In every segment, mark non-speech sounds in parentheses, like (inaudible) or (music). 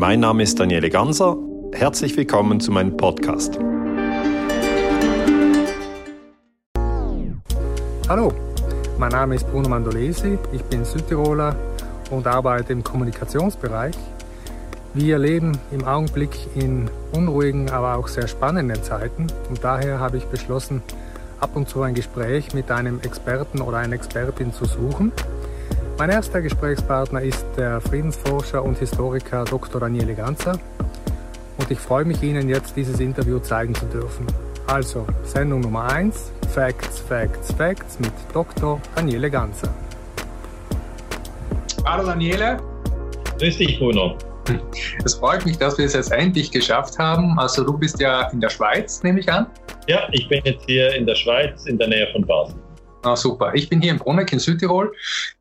Mein Name ist Daniele Ganser. Herzlich willkommen zu meinem Podcast. Hallo, mein Name ist Bruno Mandolesi. Ich bin Südtiroler und arbeite im Kommunikationsbereich. Wir leben im Augenblick in unruhigen, aber auch sehr spannenden Zeiten und daher habe ich beschlossen, ab und zu ein Gespräch mit einem Experten oder einer Expertin zu suchen. Mein erster Gesprächspartner ist der Friedensforscher und Historiker Dr. Daniele Ganzer und ich freue mich Ihnen jetzt dieses Interview zeigen zu dürfen. Also, Sendung Nummer 1, Facts, Facts, Facts mit Dr. Daniele Ganzer. Hallo Daniele. Grüß dich, Bruno. Es freut mich, dass wir es jetzt endlich geschafft haben. Also du bist ja in der Schweiz, nehme ich an. Ja, ich bin jetzt hier in der Schweiz, in der Nähe von Basel. Ah, super. Ich bin hier in Bruneck in Südtirol.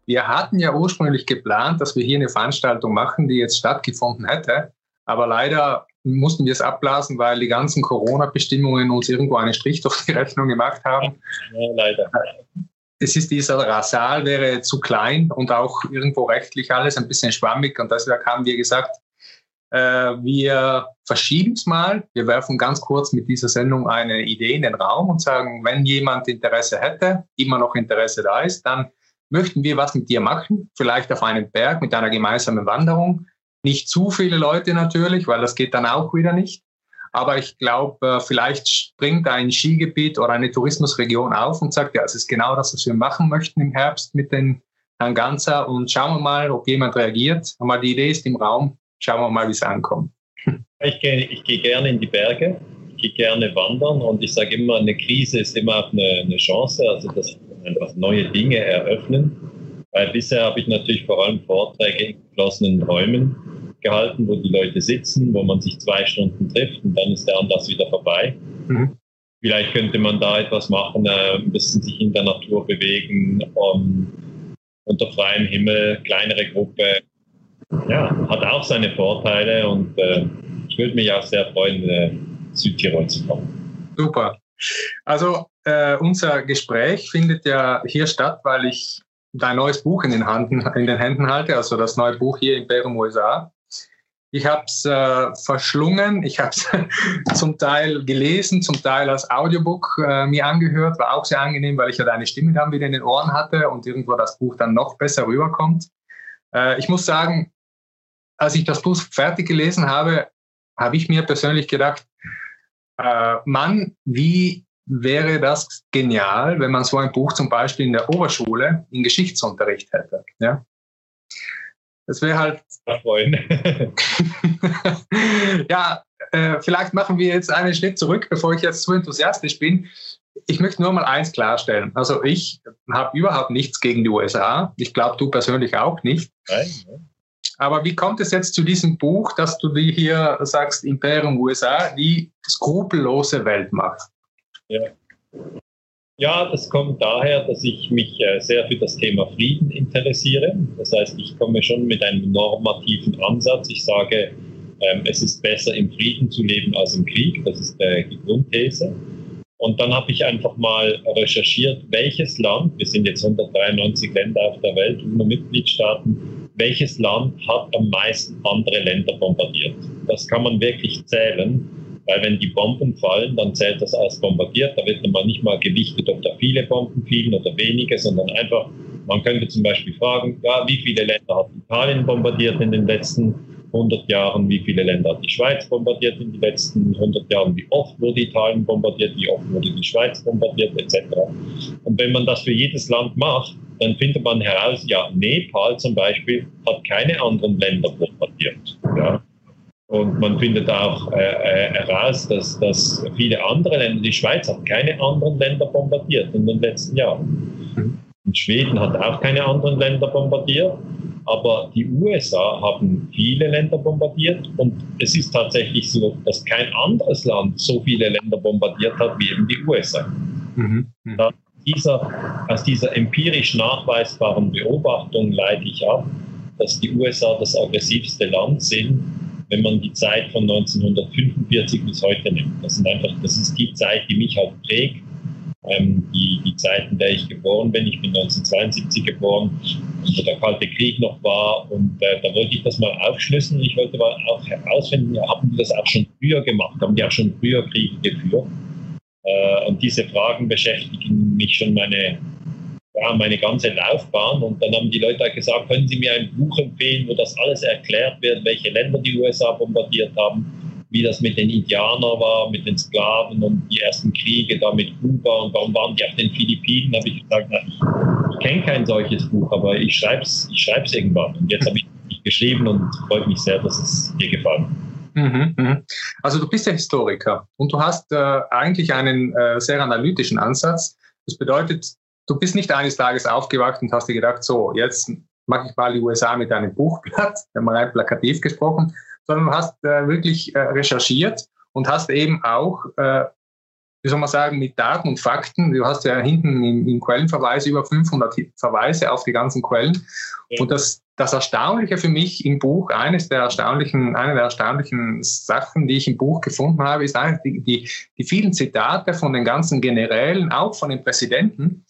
Wir hatten ja ursprünglich geplant, dass wir hier eine Veranstaltung machen, die jetzt stattgefunden hätte. Aber leider mussten wir es abblasen, weil die ganzen Corona-Bestimmungen uns irgendwo einen Strich durch die Rechnung gemacht haben. Ja, leider. Es ist dieser Saal wäre zu klein und auch irgendwo rechtlich alles ein bisschen schwammig und deshalb haben wir gesagt, wir verschieben es mal. Wir werfen ganz kurz mit dieser Sendung eine Idee in den Raum und sagen, wenn jemand Interesse hätte, immer noch Interesse da ist, dann möchten wir was mit dir machen, vielleicht auf einem Berg mit einer gemeinsamen Wanderung. Nicht zu viele Leute natürlich, weil das geht dann auch wieder nicht. Aber ich glaube, äh, vielleicht springt ein Skigebiet oder eine Tourismusregion auf und sagt, ja, es ist genau das, was wir machen möchten im Herbst mit den Herrn Ganzer und schauen wir mal, ob jemand reagiert. Aber die Idee ist im Raum, schauen wir mal, wie es ankommt. Ich gehe, ich gehe gerne in die Berge, ich gehe gerne wandern und ich sage immer, eine Krise ist immer eine, eine Chance, also dass einfach neue Dinge eröffnen. Weil bisher habe ich natürlich vor allem Vorträge in geschlossenen Räumen gehalten, wo die Leute sitzen, wo man sich zwei Stunden trifft und dann ist der Anlass wieder vorbei. Mhm. Vielleicht könnte man da etwas machen, äh, ein bisschen sich in der Natur bewegen, um, unter freiem Himmel, kleinere Gruppe, ja, hat auch seine Vorteile und äh, ich würde mich auch sehr freuen, in äh, Südtirol zu kommen. Super. Also äh, unser Gespräch findet ja hier statt, weil ich dein neues Buch in den, Händen, in den Händen halte, also das neue Buch hier Imperium USA. Ich habe es äh, verschlungen, ich habe es (laughs) zum Teil gelesen, zum Teil als Audiobook äh, mir angehört, war auch sehr angenehm, weil ich ja deine Stimme dann wieder in den Ohren hatte und irgendwo das Buch dann noch besser rüberkommt. Äh, ich muss sagen, als ich das Buch fertig gelesen habe, habe ich mir persönlich gedacht, äh, Mann, wie wäre das genial, wenn man so ein Buch zum Beispiel in der Oberschule in Geschichtsunterricht hätte. Ja? Das wäre halt. (laughs) ja, äh, vielleicht machen wir jetzt einen Schritt zurück, bevor ich jetzt zu enthusiastisch bin. Ich möchte nur mal eins klarstellen. Also ich habe überhaupt nichts gegen die USA. Ich glaube, du persönlich auch nicht. Nein, nein. Aber wie kommt es jetzt zu diesem Buch, dass du die hier sagst, Imperium USA, die skrupellose Weltmacht? Ja. ja, das kommt daher, dass ich mich äh, sehr für das Thema Frieden interessiere. Das heißt, ich komme schon mit einem normativen Ansatz. Ich sage, ähm, es ist besser im Frieden zu leben als im Krieg. Das ist die Grundthese. Und dann habe ich einfach mal recherchiert, welches Land, wir sind jetzt 193 Länder auf der Welt, UNO-Mitgliedstaaten, welches Land hat am meisten andere Länder bombardiert. Das kann man wirklich zählen, weil wenn die Bomben fallen, dann zählt das als bombardiert. Da wird man nicht mal gewichtet, ob da viele Bomben fliegen oder wenige, sondern einfach, man könnte zum Beispiel fragen, ja, wie viele Länder hat Italien bombardiert in den letzten 100 Jahren, wie viele Länder hat die Schweiz bombardiert in den letzten 100 Jahren, wie oft wurde Italien bombardiert, wie oft wurde die Schweiz bombardiert, etc. Und wenn man das für jedes Land macht, dann findet man heraus, ja, Nepal zum Beispiel hat keine anderen Länder bombardiert. Ja. Und man findet auch äh, äh, heraus, dass, dass viele andere Länder, die Schweiz hat keine anderen Länder bombardiert in den letzten Jahren. Mhm. Und Schweden hat auch keine anderen Länder bombardiert. Aber die USA haben viele Länder bombardiert und es ist tatsächlich so, dass kein anderes Land so viele Länder bombardiert hat wie eben die USA. Mhm. Mhm. Dieser, aus dieser empirisch nachweisbaren Beobachtung leite ich ab, dass die USA das aggressivste Land sind, wenn man die Zeit von 1945 bis heute nimmt. Das, sind einfach, das ist die Zeit, die mich halt prägt, ähm, die, die Zeit, in der ich geboren bin. Ich bin 1972 geboren wo der Kalte Krieg noch war. Und äh, da wollte ich das mal aufschlüsseln. Ich wollte mal auch herausfinden, haben die das auch schon früher gemacht? Haben die auch schon früher Kriege geführt? Äh, und diese Fragen beschäftigen mich schon meine, ja, meine ganze Laufbahn. Und dann haben die Leute gesagt, können Sie mir ein Buch empfehlen, wo das alles erklärt wird, welche Länder die USA bombardiert haben, wie das mit den Indianern war, mit den Sklaven und die ersten Kriege da mit Kuba und warum waren die auf den Philippinen, habe ich gesagt, na, ich, ich kenne kein solches Buch, aber ich schreibe es ich schreib's irgendwann. Und jetzt habe ich es geschrieben und freut mich sehr, dass es dir gefallen hat. Mhm, mhm. Also du bist ja Historiker und du hast äh, eigentlich einen äh, sehr analytischen Ansatz. Das bedeutet, du bist nicht eines Tages aufgewacht und hast dir gedacht, so, jetzt mache ich mal die USA mit einem Buchblatt, (laughs) mal rein plakativ gesprochen, sondern du hast äh, wirklich äh, recherchiert und hast eben auch, äh, wie soll man sagen, mit Daten und Fakten, du hast ja hinten im, im Quellenverweis über 500 Verweise auf die ganzen Quellen. Ja. Und das, das Erstaunliche für mich im Buch, eines der erstaunlichen, eine der erstaunlichen Sachen, die ich im Buch gefunden habe, ist eigentlich die, die, die vielen Zitate von den ganzen Generälen, auch von den Präsidenten,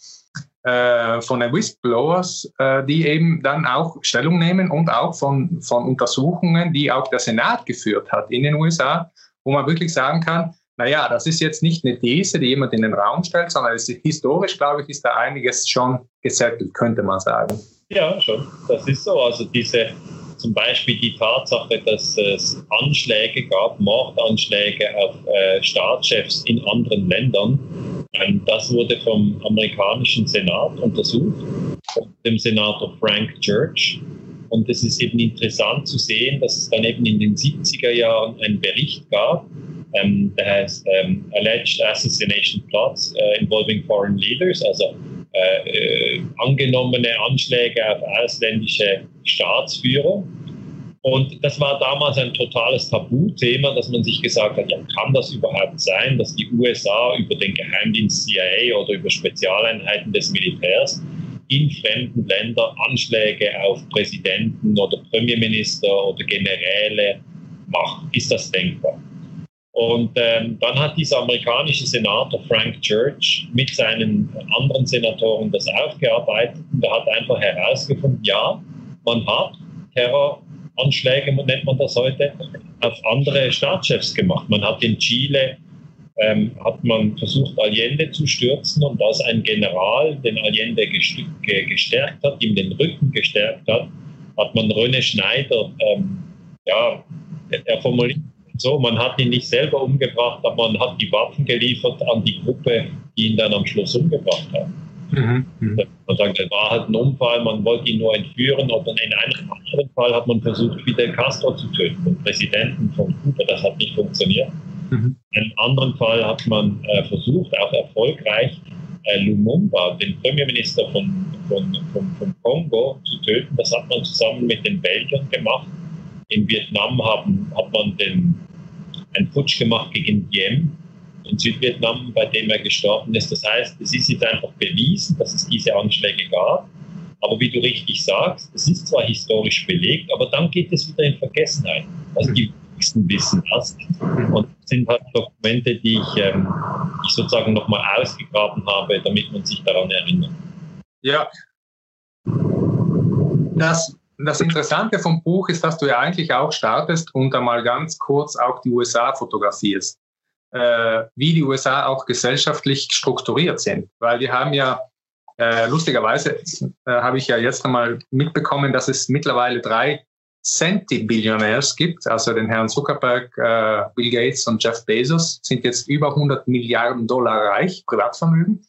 äh, von den Whistleblowers, äh, die eben dann auch Stellung nehmen und auch von, von Untersuchungen, die auch der Senat geführt hat in den USA, wo man wirklich sagen kann, naja, das ist jetzt nicht eine These, die jemand in den Raum stellt, sondern ist, historisch, glaube ich, ist da einiges schon gesettelt, könnte man sagen. Ja, schon. Das ist so. Also diese zum Beispiel die Tatsache, dass es Anschläge gab, Mordanschläge auf äh, Staatschefs in anderen Ländern, das wurde vom amerikanischen Senat untersucht, dem Senator Frank Church. Und es ist eben interessant zu sehen, dass es dann eben in den 70er Jahren einen Bericht gab, ähm, der heißt ähm, Alleged Assassination Plots uh, Involving Foreign Leaders, also äh, äh, angenommene Anschläge auf ausländische Staatsführer. Und das war damals ein totales Tabuthema, dass man sich gesagt hat, ja, kann das überhaupt sein, dass die USA über den Geheimdienst CIA oder über Spezialeinheiten des Militärs in fremden Ländern Anschläge auf Präsidenten oder Premierminister oder Generäle machen? Ist das denkbar? Und ähm, dann hat dieser amerikanische Senator Frank Church mit seinen anderen Senatoren das aufgearbeitet und er hat einfach herausgefunden, ja, man hat Terroranschläge, nennt man das heute, auf andere Staatschefs gemacht. Man hat in Chile ähm, hat man versucht, Allende zu stürzen und als ein General den Allende gestärkt hat, ihm den Rücken gestärkt hat, hat man René Schneider, ähm, ja, er formuliert so, man hat ihn nicht selber umgebracht, aber man hat die Waffen geliefert an die Gruppe, die ihn dann am Schluss umgebracht hat. Mhm. mhm. Man sagt, das war halt ein Unfall, man wollte ihn nur entführen oder in einem anderen Fall hat man versucht, Fidel Castro zu töten, den Präsidenten von Kuba, das hat nicht funktioniert. Mhm. In einem anderen Fall hat man äh, versucht, auch erfolgreich, äh, Lumumba, den Premierminister von, von, von, von Kongo, zu töten. Das hat man zusammen mit den Belgiern gemacht. In Vietnam haben, hat man den einen Putsch gemacht gegen Diem in Südvietnam, bei dem er gestorben ist. Das heißt, es ist jetzt einfach bewiesen, dass es diese Anschläge gab. Aber wie du richtig sagst, es ist zwar historisch belegt, aber dann geht es wieder in Vergessenheit. Also die wenigsten wissen das. Und das sind halt Dokumente, die ich, ähm, ich sozusagen nochmal ausgegraben habe, damit man sich daran erinnert. Ja. Das das Interessante vom Buch ist, dass du ja eigentlich auch startest und einmal ganz kurz auch die USA fotografierst, äh, wie die USA auch gesellschaftlich strukturiert sind. Weil wir haben ja, äh, lustigerweise äh, habe ich ja jetzt einmal mitbekommen, dass es mittlerweile drei Centi-Billionärs gibt, also den Herrn Zuckerberg, äh, Bill Gates und Jeff Bezos, sind jetzt über 100 Milliarden Dollar reich, Privatvermögen.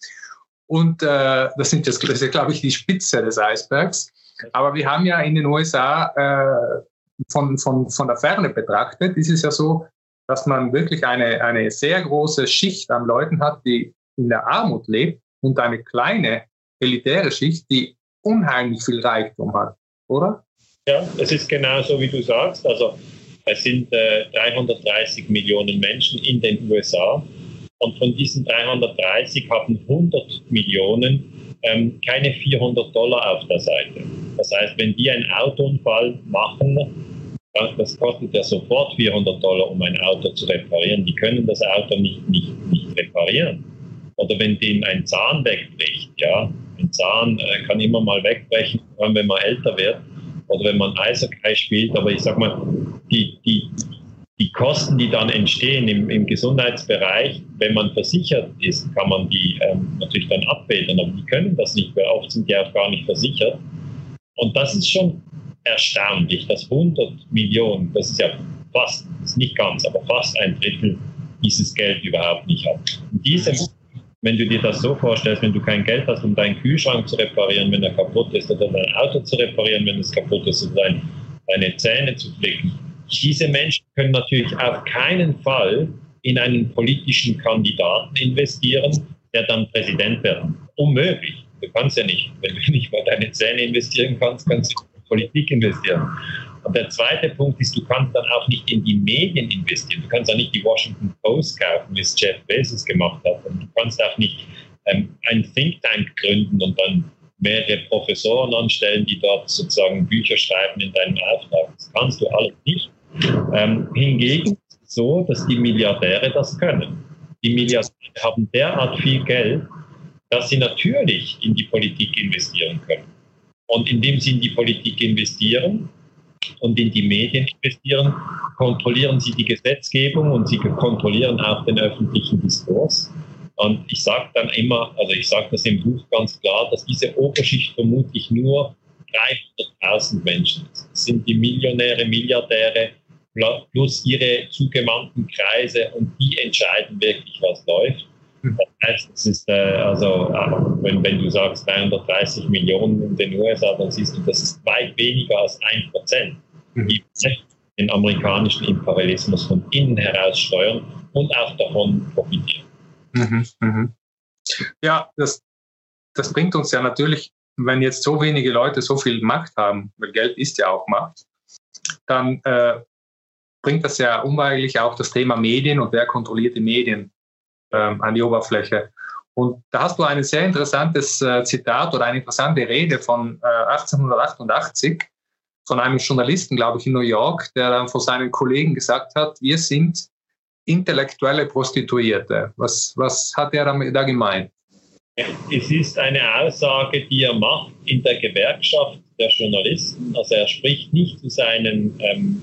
Und äh, das sind jetzt, das glaube ich, die Spitze des Eisbergs. Aber wir haben ja in den USA äh, von, von, von der Ferne betrachtet, ist es ja so, dass man wirklich eine, eine sehr große Schicht an Leuten hat, die in der Armut lebt und eine kleine elitäre Schicht, die unheimlich viel Reichtum hat, oder? Ja, es ist genau so, wie du sagst. Also es sind äh, 330 Millionen Menschen in den USA und von diesen 330 haben 100 Millionen ähm, keine 400 Dollar auf der Seite. Das heißt, wenn die einen Autounfall machen, das kostet ja sofort 400 Dollar, um ein Auto zu reparieren. Die können das Auto nicht, nicht, nicht reparieren. Oder wenn denen ein Zahn wegbricht, ja, Ein Zahn äh, kann immer mal wegbrechen, vor allem wenn man älter wird oder wenn man Eishockey spielt. Aber ich sag mal, die, die, die Kosten, die dann entstehen im, im Gesundheitsbereich, wenn man versichert ist, kann man die ähm, natürlich dann abfedern, aber die können das nicht, weil oft sind die auch gar nicht versichert. Und das ist schon erstaunlich, dass 100 Millionen, das ist ja fast, ist nicht ganz, aber fast ein Drittel dieses Geld überhaupt nicht hat. Diese, wenn du dir das so vorstellst, wenn du kein Geld hast, um deinen Kühlschrank zu reparieren, wenn er kaputt ist, oder dein Auto zu reparieren, wenn es kaputt ist, oder dein, deine Zähne zu flicken, diese Menschen können natürlich auf keinen Fall in einen politischen Kandidaten investieren, der dann Präsident wird. Unmöglich. Du kannst ja nicht. Wenn du nicht mal deine Zähne investieren kannst, kannst du in Politik investieren. Und der zweite Punkt ist, du kannst dann auch nicht in die Medien investieren. Du kannst auch nicht die Washington Post kaufen, wie es Jeff Bezos gemacht hat. Und du kannst auch nicht ähm, ein Think Tank gründen und dann mehrere Professoren anstellen, die dort sozusagen Bücher schreiben in deinem Auftrag. Das kannst du alles nicht. Ähm, hingegen ist es so, dass die Milliardäre das können. Die Milliardäre haben derart viel Geld, dass sie natürlich in die Politik investieren können. Und indem sie in die Politik investieren und in die Medien investieren, kontrollieren sie die Gesetzgebung und sie kontrollieren auch den öffentlichen Diskurs. Und ich sage dann immer, also ich sage das im Buch ganz klar, dass diese Oberschicht vermutlich nur 300.000 Menschen ist. Das sind die Millionäre, Milliardäre, plus ihre zugewandten Kreise und die entscheiden wirklich, was läuft. Das heißt, es ist, äh, also, äh, wenn, wenn du sagst 330 Millionen in den USA, dann siehst du, das ist weit weniger als ein Prozent, hm. die den amerikanischen Imperialismus von innen heraus steuern und auch davon profitieren. Mhm, mhm. Ja, das, das bringt uns ja natürlich, wenn jetzt so wenige Leute so viel Macht haben, weil Geld ist ja auch Macht, dann äh, bringt das ja unweigerlich auch das Thema Medien und wer kontrolliert die Medien ähm, an die Oberfläche. Und da hast du ein sehr interessantes äh, Zitat oder eine interessante Rede von äh, 1888 von einem Journalisten, glaube ich, in New York, der dann vor seinen Kollegen gesagt hat, wir sind intellektuelle Prostituierte. Was, was hat er da gemeint? Es ist eine Aussage, die er macht in der Gewerkschaft der Journalisten. Also er spricht nicht zu seinen ähm,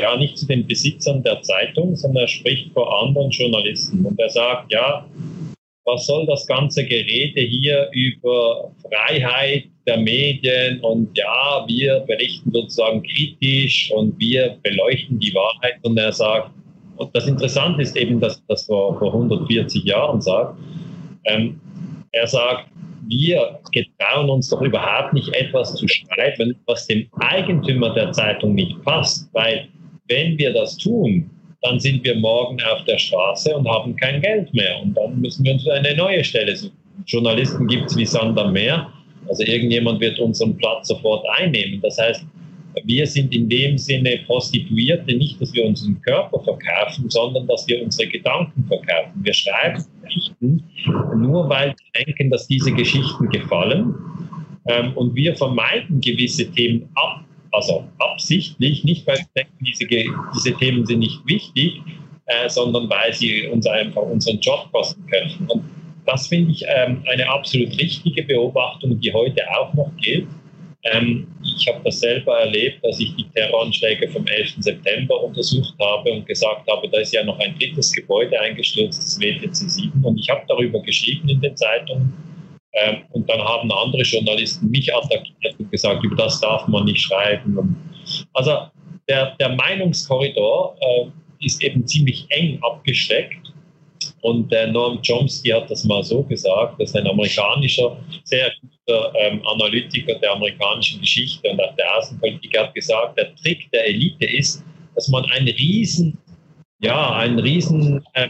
ja nicht zu den Besitzern der Zeitung, sondern er spricht vor anderen Journalisten. Und er sagt, ja, was soll das ganze Gerede hier über Freiheit der Medien? Und ja, wir berichten sozusagen kritisch und wir beleuchten die Wahrheit. Und er sagt, und das Interessante ist eben, dass das vor, vor 140 Jahren sagt, ähm, er sagt, wir getrauen uns doch überhaupt nicht etwas zu schreiben, was dem Eigentümer der Zeitung nicht passt, weil wenn wir das tun, dann sind wir morgen auf der Straße und haben kein Geld mehr. Und dann müssen wir uns eine neue Stelle suchen. Journalisten gibt es wie Sand am Meer. Also irgendjemand wird unseren Platz sofort einnehmen. Das heißt, wir sind in dem Sinne Prostituierte, nicht, dass wir unseren Körper verkaufen, sondern dass wir unsere Gedanken verkaufen. Wir schreiben Geschichten nur, weil wir denken, dass diese Geschichten gefallen. Ähm, und wir vermeiden gewisse Themen ab, also absichtlich, nicht weil wir denken, diese, diese Themen sind nicht wichtig, äh, sondern weil sie uns einfach unseren Job kosten könnten. Und das finde ich ähm, eine absolut richtige Beobachtung, die heute auch noch gilt. Ähm, ich habe das selber erlebt, dass ich die Terroranschläge vom 11. September untersucht habe und gesagt habe, da ist ja noch ein drittes Gebäude eingestürzt, das WTC 7. Und ich habe darüber geschrieben in den Zeitungen ähm, und dann haben andere Journalisten mich attackiert und gesagt, über das darf man nicht schreiben. Also der, der Meinungskorridor äh, ist eben ziemlich eng abgesteckt. Und der Noam Chomsky hat das mal so gesagt, dass ein amerikanischer, sehr guter ähm, Analytiker der amerikanischen Geschichte und auch der Außenpolitik hat gesagt, der Trick der Elite ist, dass man einen riesen, ja, einen riesen äh,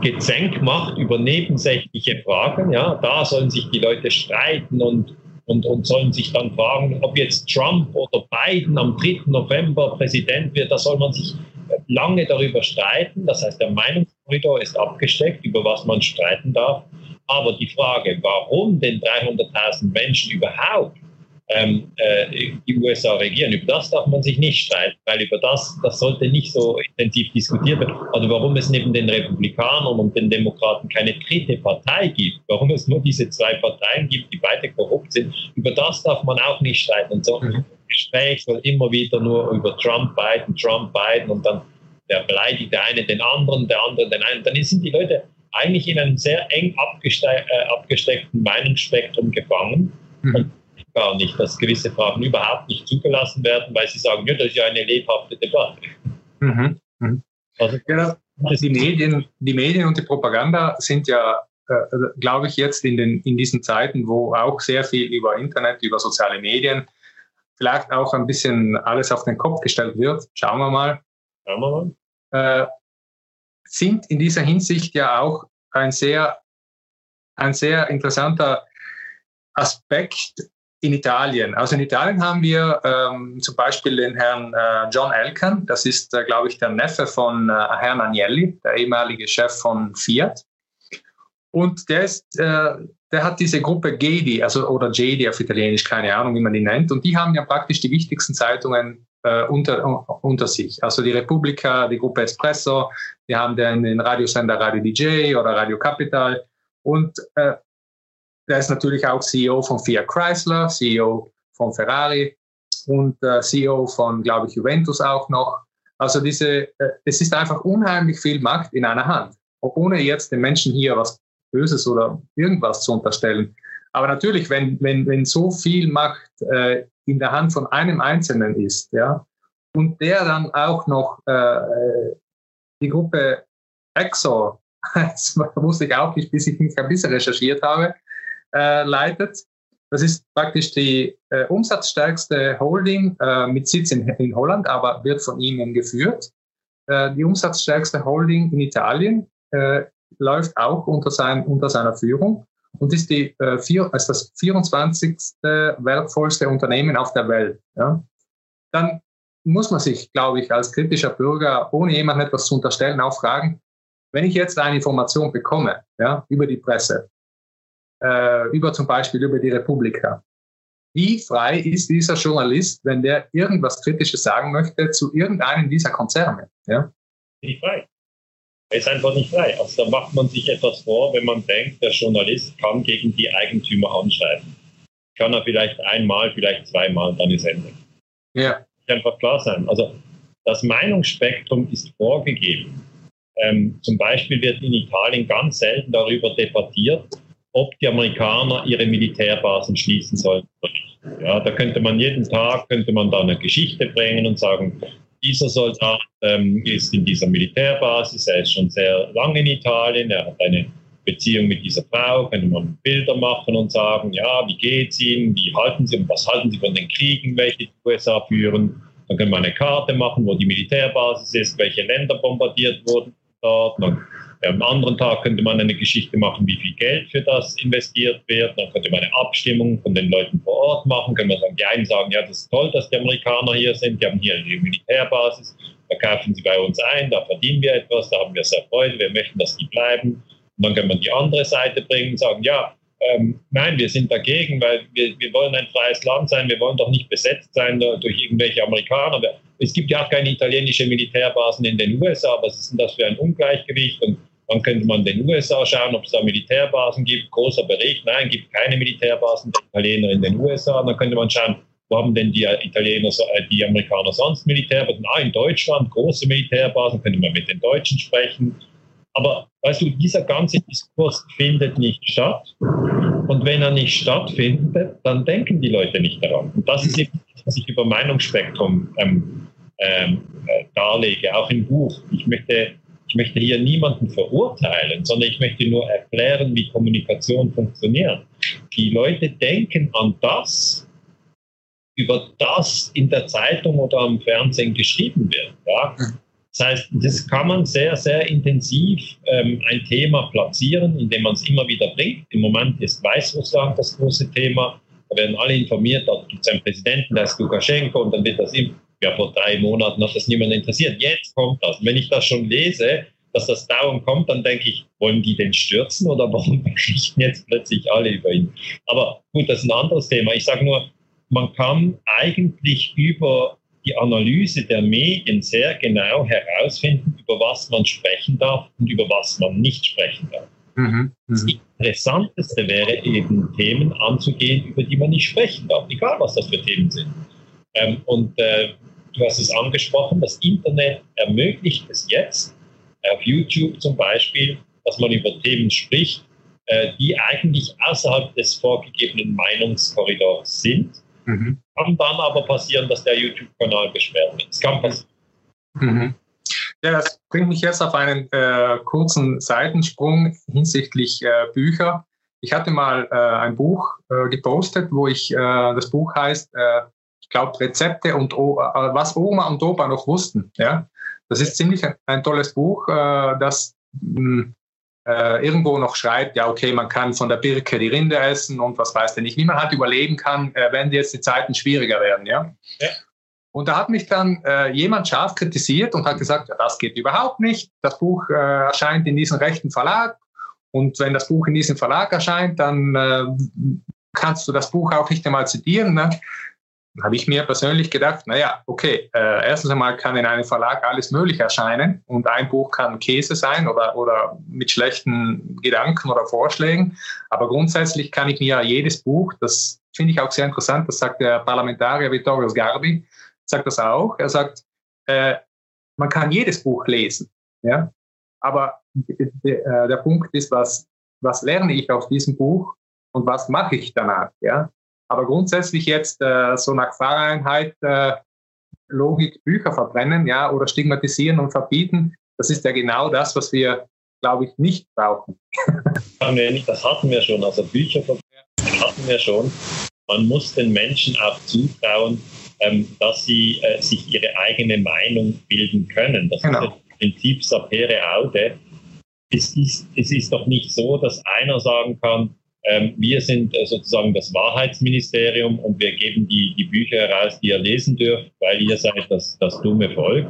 Gezänk macht über nebensächliche Fragen. Ja, da sollen sich die Leute streiten und, und, und sollen sich dann fragen, ob jetzt Trump oder Biden am 3. November Präsident wird. Da soll man sich lange darüber streiten. Das heißt, der Meinungskorridor ist abgesteckt, über was man streiten darf. Aber die Frage, warum denn 300.000 Menschen überhaupt ähm, äh, die USA regieren. Über das darf man sich nicht streiten, weil über das, das sollte nicht so intensiv diskutiert werden. Also warum es neben den Republikanern und den Demokraten keine dritte Partei gibt, warum es nur diese zwei Parteien gibt, die beide korrupt sind, über das darf man auch nicht streiten. Und so ein Gespräch soll immer wieder nur über Trump, Biden, Trump, Biden und dann der beleidigt der eine den anderen, der andere den einen. Dann sind die Leute eigentlich in einem sehr eng äh, abgesteckten Meinungsspektrum gefangen. Mhm. Gar nicht, dass gewisse Fragen überhaupt nicht zugelassen werden, weil sie sagen, ja, das ist ja eine lebhafte Debatte. Mhm. Mhm. Also, genau. die, Medien, die Medien und die Propaganda sind ja, äh, glaube ich, jetzt in, den, in diesen Zeiten, wo auch sehr viel über Internet, über soziale Medien, vielleicht auch ein bisschen alles auf den Kopf gestellt wird. Schauen wir mal. Schauen wir mal. Äh, sind in dieser Hinsicht ja auch ein sehr, ein sehr interessanter Aspekt in Italien. Also in Italien haben wir ähm, zum Beispiel den Herrn äh, John Elkan, das ist, äh, glaube ich, der Neffe von äh, Herrn Agnelli, der ehemalige Chef von Fiat. Und der ist, äh, der hat diese Gruppe GEDI, also oder JD auf Italienisch, keine Ahnung, wie man die nennt. Und die haben ja praktisch die wichtigsten Zeitungen äh, unter, unter sich. Also die Repubblica, die Gruppe Espresso, die haben den Radiosender Radio DJ oder Radio Capital. Und äh, der ist natürlich auch CEO von Fiat Chrysler, CEO von Ferrari und äh, CEO von, glaube ich, Juventus auch noch. Also diese, äh, es ist einfach unheimlich viel Macht in einer Hand, ohne jetzt den Menschen hier was Böses oder irgendwas zu unterstellen. Aber natürlich, wenn, wenn, wenn so viel Macht äh, in der Hand von einem Einzelnen ist, ja, und der dann auch noch äh, die Gruppe Exor, (laughs) das wusste ich auch nicht, bis ich mich ein bisschen recherchiert habe, äh, leitet. Das ist praktisch die äh, umsatzstärkste Holding äh, mit Sitz in, in, Holland, aber wird von ihnen geführt. Äh, die umsatzstärkste Holding in Italien äh, läuft auch unter, sein, unter seiner Führung und ist, die, äh, vier, ist das 24. wertvollste Unternehmen auf der Welt. Ja? Dann muss man sich, glaube ich, als kritischer Bürger, ohne jemandem etwas zu unterstellen, auch fragen, wenn ich jetzt eine Information bekomme ja, über die Presse, äh, über zum Beispiel über die Republika. Wie frei ist dieser Journalist, wenn der irgendwas Kritisches sagen möchte zu irgendeinem dieser Konzerne? Ja? Nicht frei. Er ist einfach nicht frei. Also da macht man sich etwas vor, wenn man denkt, der Journalist kann gegen die Eigentümer anschreiben. Kann er vielleicht einmal, vielleicht zweimal, dann ist Ende. Ja. Einfach klar sein. Also das Meinungsspektrum ist vorgegeben. Ähm, zum Beispiel wird in Italien ganz selten darüber debattiert, ob die Amerikaner ihre Militärbasen schließen sollten. Ja, da könnte man jeden Tag könnte man da eine Geschichte bringen und sagen, dieser Soldat ähm, ist in dieser Militärbasis, er ist schon sehr lange in Italien, er hat eine Beziehung mit dieser Frau, könnte man Bilder machen und sagen, ja, wie geht's Ihnen, wie halten Sie was halten Sie von den Kriegen, welche die USA führen. Dann können wir eine Karte machen, wo die Militärbasis ist, welche Länder bombardiert wurden dort. Dann am anderen Tag könnte man eine Geschichte machen, wie viel Geld für das investiert wird. Dann könnte man eine Abstimmung von den Leuten vor Ort machen. Können wir sagen, die einen sagen, ja, das ist toll, dass die Amerikaner hier sind. Die haben hier eine Militärbasis. Da kaufen sie bei uns ein. Da verdienen wir etwas. Da haben wir sehr Freude. Wir möchten, dass die bleiben. Und dann können wir die andere Seite bringen und sagen, ja, ähm, nein, wir sind dagegen, weil wir, wir wollen ein freies Land sein. Wir wollen doch nicht besetzt sein durch irgendwelche Amerikaner. Es gibt ja auch keine italienische Militärbasen in den USA. Was ist denn das für ein Ungleichgewicht? Und dann könnte man den USA schauen, ob es da Militärbasen gibt. Großer Bericht, nein, gibt keine Militärbasen der Italiener in den USA. Dann könnte man schauen, wo haben denn die Italiener, äh, die Amerikaner sonst Militärbasen? Ah, in Deutschland große Militärbasen, könnte man mit den Deutschen sprechen. Aber weißt du, dieser ganze Diskurs findet nicht statt. Und wenn er nicht stattfindet, dann denken die Leute nicht daran. Und das ist eben, was ich über Meinungsspektrum ähm, ähm, äh, darlege, auch im Buch. Ich möchte ich möchte hier niemanden verurteilen, sondern ich möchte nur erklären, wie Kommunikation funktioniert. Die Leute denken an das, über das in der Zeitung oder am Fernsehen geschrieben wird. Ja? Das heißt, das kann man sehr, sehr intensiv ähm, ein Thema platzieren, indem man es immer wieder bringt. Im Moment ist Weißrussland das große Thema. Da werden alle informiert, da gibt es einen Präsidenten, der ist Lukaschenko, und dann wird das immer ja, vor drei Monaten hat das niemand interessiert. Jetzt kommt das. Und wenn ich das schon lese, dass das dauernd kommt, dann denke ich, wollen die den stürzen oder warum (laughs) berichten jetzt plötzlich alle über ihn? Aber gut, das ist ein anderes Thema. Ich sage nur, man kann eigentlich über die Analyse der Medien sehr genau herausfinden, über was man sprechen darf und über was man nicht sprechen darf. Mhm. Das mhm. Interessanteste wäre eben Themen anzugehen, über die man nicht sprechen darf, egal was das für Themen sind. Ähm, und äh, du hast es angesprochen, das Internet ermöglicht es jetzt, auf YouTube zum Beispiel, dass man über Themen spricht, äh, die eigentlich außerhalb des vorgegebenen Meinungskorridors sind. Mhm. Kann dann aber passieren, dass der YouTube-Kanal gesperrt wird. Das kann passieren. Mhm. Ja, das bringt mich jetzt auf einen äh, kurzen Seitensprung hinsichtlich äh, Bücher. Ich hatte mal äh, ein Buch äh, gepostet, wo ich, äh, das Buch heißt, glaube, Rezepte und o was Oma und Opa noch wussten. Ja? Das ist ziemlich ein, tolles Buch, das mh, hm, irgendwo noch schreibt, ja, okay, man kann von der Birke die Rinde essen und was weiß der nicht, wie man halt überleben kann, wenn jetzt die Zeiten schwieriger werden. Ja? ja. Und da hat mich dann äh, jemand scharf kritisiert und hat gesagt, ja, das geht überhaupt nicht. Das Buch äh, erscheint in diesem rechten Verlag. Und wenn das Buch in diesem Verlag erscheint, dann äh, kannst du das Buch auch nicht einmal zitieren. Ne? Habe ich mir persönlich gedacht, naja, okay, äh, erstens einmal kann in einem Verlag alles Mögliche erscheinen und ein Buch kann Käse sein oder, oder mit schlechten Gedanken oder Vorschlägen. Aber grundsätzlich kann ich mir jedes Buch, das finde ich auch sehr interessant, das sagt der Parlamentarier Vittorio Sgarbi, sagt das auch. Er sagt, äh, man kann jedes Buch lesen, ja, aber der, äh, der Punkt ist, was, was lerne ich aus diesem Buch und was mache ich danach, ja. Aber grundsätzlich jetzt äh, so nach Fahreinheit äh, Logik Bücher verbrennen, ja, oder stigmatisieren und verbieten, das ist ja genau das, was wir, glaube ich, nicht brauchen. (laughs) Das hatten wir schon, also Bücher verbrennen hatten wir schon. Man muss den Menschen auch zutrauen, ähm, dass sie äh, sich ihre eigene Meinung bilden können. Das genau. ist das Prinzip sapere aude. Es ist, es ist doch nicht so, dass einer sagen kann, wir sind äh, sozusagen das Wahrheitsministerium und wir geben die, die Bücher heraus, die ihr lesen dürft, weil ihr seid das, das dumme Volk.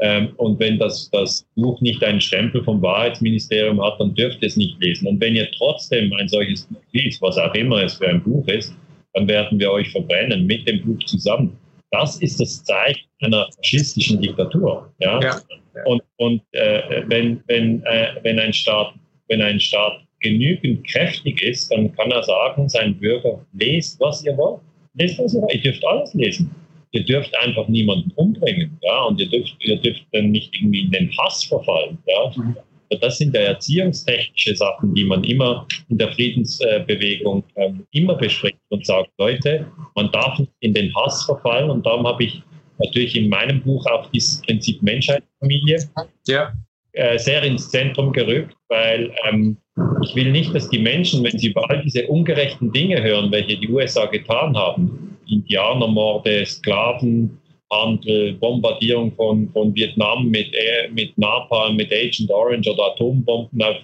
Ähm, und wenn das, das Buch nicht einen Stempel vom Wahrheitsministerium hat, dann dürft ihr es nicht lesen. Und wenn ihr trotzdem ein solches Buch liest, was auch immer es für ein Buch ist, dann werden wir euch verbrennen mit dem Buch zusammen. Das ist das Zeichen einer faschistischen Diktatur. Ja? ja. Und, und äh, wenn, wenn, äh, wenn, ein Staat, wenn ein Staat genügend kräftig ist, dann kann er sagen, sein Bürger, lest, was ihr wollt. Lest, was ihr wollt. Ihr dürft alles lesen. Ihr dürft einfach niemanden umbringen. Ja? Und ihr dürft, ihr dürft dann nicht irgendwie in den Hass verfallen. Ja? Mhm. Das sind ja erziehungstechnische Sachen, die man immer in der Friedensbewegung ähm, immer bespricht und sagt, Leute, man darf nicht in den Hass verfallen. Und darum habe ich natürlich in meinem Buch auch dieses Prinzip Menschheitsfamilie ja. äh, sehr ins Zentrum gerückt, weil ähm, ich will nicht, dass die Menschen, wenn sie über all diese ungerechten Dinge hören, welche die USA getan haben, Indianermorde, Sklaven, Handel, Bombardierung von, von Vietnam mit, mit Napalm, mit Agent Orange oder Atombomben auf,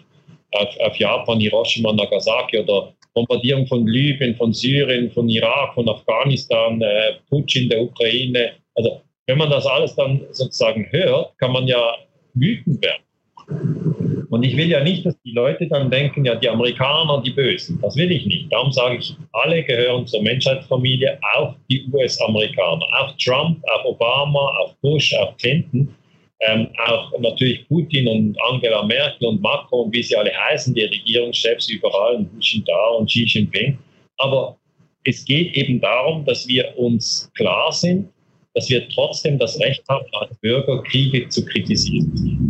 auf, auf Japan, Hiroshima, Nagasaki oder Bombardierung von Libyen, von Syrien, von Irak, von Afghanistan, äh, Putsch in der Ukraine. Also wenn man das alles dann sozusagen hört, kann man ja wütend werden. Und ich will ja nicht, dass die Leute dann denken, ja, die Amerikaner, die Bösen. Das will ich nicht. Darum sage ich, alle gehören zur Menschheitsfamilie, auch die US-Amerikaner. Auch Trump, auch Obama, auch Bush, auch Clinton. Ähm, auch natürlich Putin und Angela Merkel und Macron, wie sie alle heißen, die Regierungschefs überall, und Jinping und Xi Jinping. Aber es geht eben darum, dass wir uns klar sind, dass wir trotzdem das Recht haben, als Bürger Kriege zu kritisieren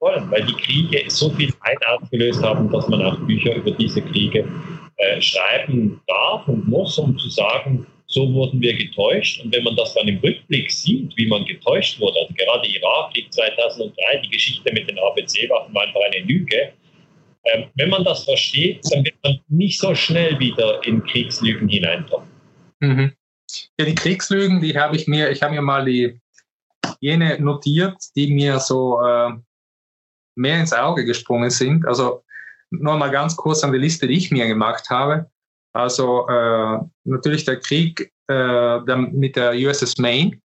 wollen, weil die Kriege so viel Leid ausgelöst haben, dass man auch Bücher über diese Kriege äh, schreiben darf und muss, um zu sagen, so wurden wir getäuscht. Und wenn man das dann im Rückblick sieht, wie man getäuscht wurde, also gerade Irakkrieg 2003, die Geschichte mit den ABC-Waffen war einfach eine Lüge. Ähm, wenn man das versteht, dann wird man nicht so schnell wieder in Kriegslügen hineintauchen. Mhm. Ja, die Kriegslügen, die habe ich mir, ich habe mir mal die jene notiert, die mir so äh, mehr ins Auge gesprungen sind. Also nur mal ganz kurz an die Liste, die ich mir gemacht habe. Also äh, natürlich der Krieg äh, mit der USS Maine.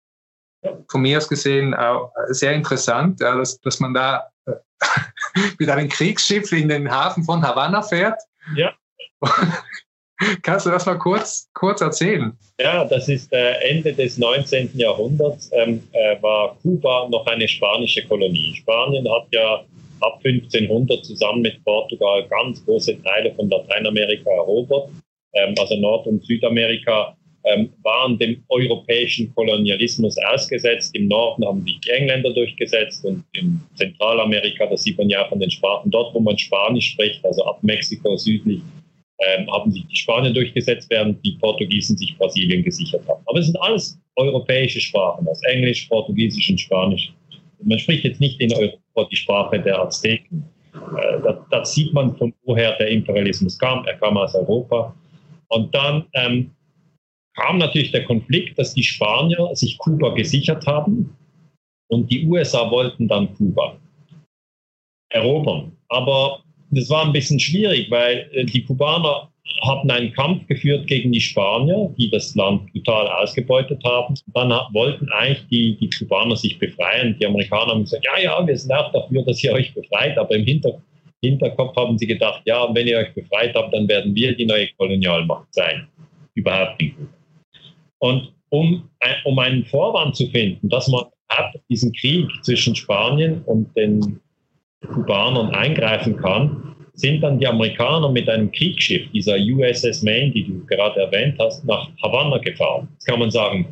Von mir aus gesehen auch sehr interessant, ja, dass, dass man da äh, (laughs) mit einem Kriegsschiff in den Hafen von Havanna fährt. Ja. (laughs) Kannst du das mal kurz, kurz erzählen? Ja, das ist äh, Ende des 19. Jahrhunderts, ähm, äh, war Kuba noch eine spanische Kolonie. Spanien hat ja ab 1500 zusammen mit Portugal ganz große Teile von Lateinamerika erobert. Ähm, also Nord- und Südamerika ähm, waren dem europäischen Kolonialismus ausgesetzt. Im Norden haben die Engländer durchgesetzt und in Zentralamerika, das sieht man ja von den Sprachen, dort, wo man Spanisch spricht, also ab Mexiko südlich, ähm, haben sich die Spanier durchgesetzt, während die Portugiesen sich Brasilien gesichert haben. Aber es sind alles europäische Sprachen, das Englisch, Portugiesisch und Spanisch. Man spricht jetzt nicht in Europa die Sprache der Azteken. Äh, da, da, sieht man, von woher der Imperialismus kam. Er kam aus Europa. Und dann ähm, kam natürlich der Konflikt, dass die Spanier sich Kuba gesichert haben und die USA wollten dann Kuba erobern. Aber das war ein bisschen schwierig, weil äh, die Kubaner hatten einen Kampf geführt gegen die Spanier, die das Land total ausgebeutet haben. Dann wollten eigentlich die, die Kubaner sich befreien. Die Amerikaner haben gesagt, ja, ja, wir sind auch dafür, dass ihr euch befreit. Aber im Hinter, Hinterkopf haben sie gedacht, ja, wenn ihr euch befreit habt, dann werden wir die neue Kolonialmacht sein. Überhaupt nicht. Und um, um einen Vorwand zu finden, dass man diesen Krieg zwischen Spanien und den Kubanern eingreifen kann, sind dann die Amerikaner mit einem Kriegsschiff, dieser USS Maine, die du gerade erwähnt hast, nach Havanna gefahren. Jetzt kann man sagen,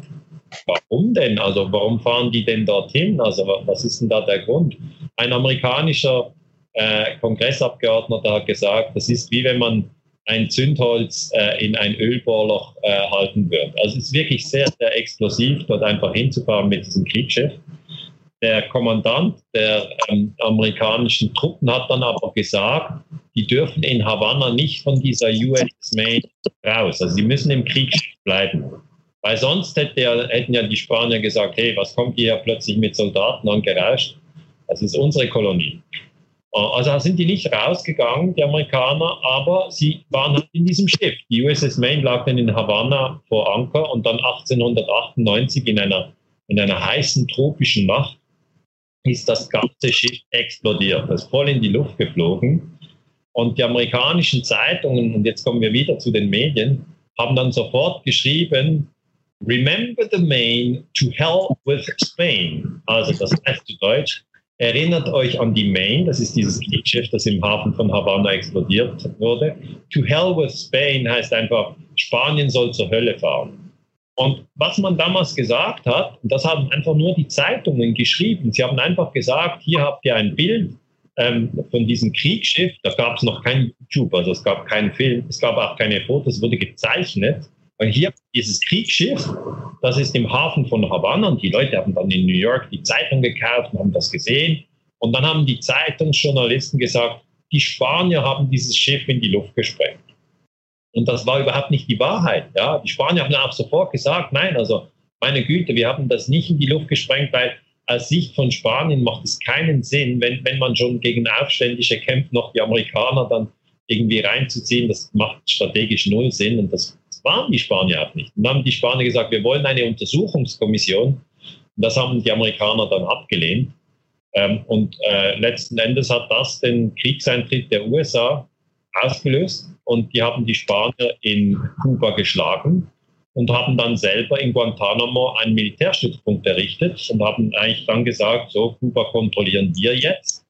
warum denn? Also warum fahren die denn dorthin? Also was ist denn da der Grund? Ein amerikanischer äh, Kongressabgeordneter hat gesagt, das ist wie wenn man ein Zündholz äh, in ein Ölbohrloch äh, halten würde. Also es ist wirklich sehr, sehr explosiv, dort einfach hinzufahren mit diesem Kriegsschiff. Der Kommandant der ähm, amerikanischen Truppen hat dann aber gesagt, die dürfen in Havanna nicht von dieser US Maine raus. Also sie müssen im Krieg bleiben. Weil sonst hätte er, hätten ja die Spanier gesagt, hey, was kommt hier plötzlich mit Soldaten angerauscht? Das ist unsere Kolonie. Also sind die nicht rausgegangen, die Amerikaner, aber sie waren halt in diesem Schiff. Die USS Maine lag dann in Havanna vor Anker und dann 1898 in einer, in einer heißen tropischen Nacht ist das ganze Schiff explodiert. Das ist voll in die Luft geflogen. Und die amerikanischen Zeitungen, und jetzt kommen wir wieder zu den Medien, haben dann sofort geschrieben, Remember the Maine to hell with Spain. Also das heißt zu Deutsch, erinnert euch an die Maine, das ist dieses Kriegsschiff, das im Hafen von Havanna explodiert wurde. To hell with Spain heißt einfach, Spanien soll zur Hölle fahren. Und was man damals gesagt hat, das haben einfach nur die Zeitungen geschrieben. Sie haben einfach gesagt, hier habt ihr ein Bild ähm, von diesem Kriegsschiff. Da gab es noch kein YouTube, also es gab keinen Film, es gab auch keine Fotos, es wurde gezeichnet. Und hier dieses Kriegsschiff, das ist im Hafen von Havanna und die Leute haben dann in New York die Zeitung gekauft und haben das gesehen. Und dann haben die Zeitungsjournalisten gesagt, die Spanier haben dieses Schiff in die Luft gesprengt. Und das war überhaupt nicht die Wahrheit. Ja? Die Spanier haben auch sofort gesagt, nein, also meine Güte, wir haben das nicht in die Luft gesprengt, weil aus Sicht von Spanien macht es keinen Sinn, wenn, wenn man schon gegen Aufständische kämpft, noch die Amerikaner dann irgendwie reinzuziehen. Das macht strategisch null Sinn und das, waren die Spanier auch nicht. Und dann haben die Spanier gesagt, wir wollen eine Untersuchungskommission. Und das haben die Amerikaner dann abgelehnt. Ähm, und äh, letzten Endes hat das den Kriegseintritt der USA ausgelöst und die haben die Spanier in Kuba geschlagen und haben dann selber in Guantanamo einen Militärstützpunkt errichtet und haben eigentlich dann gesagt, so, Kuba kontrollieren wir jetzt.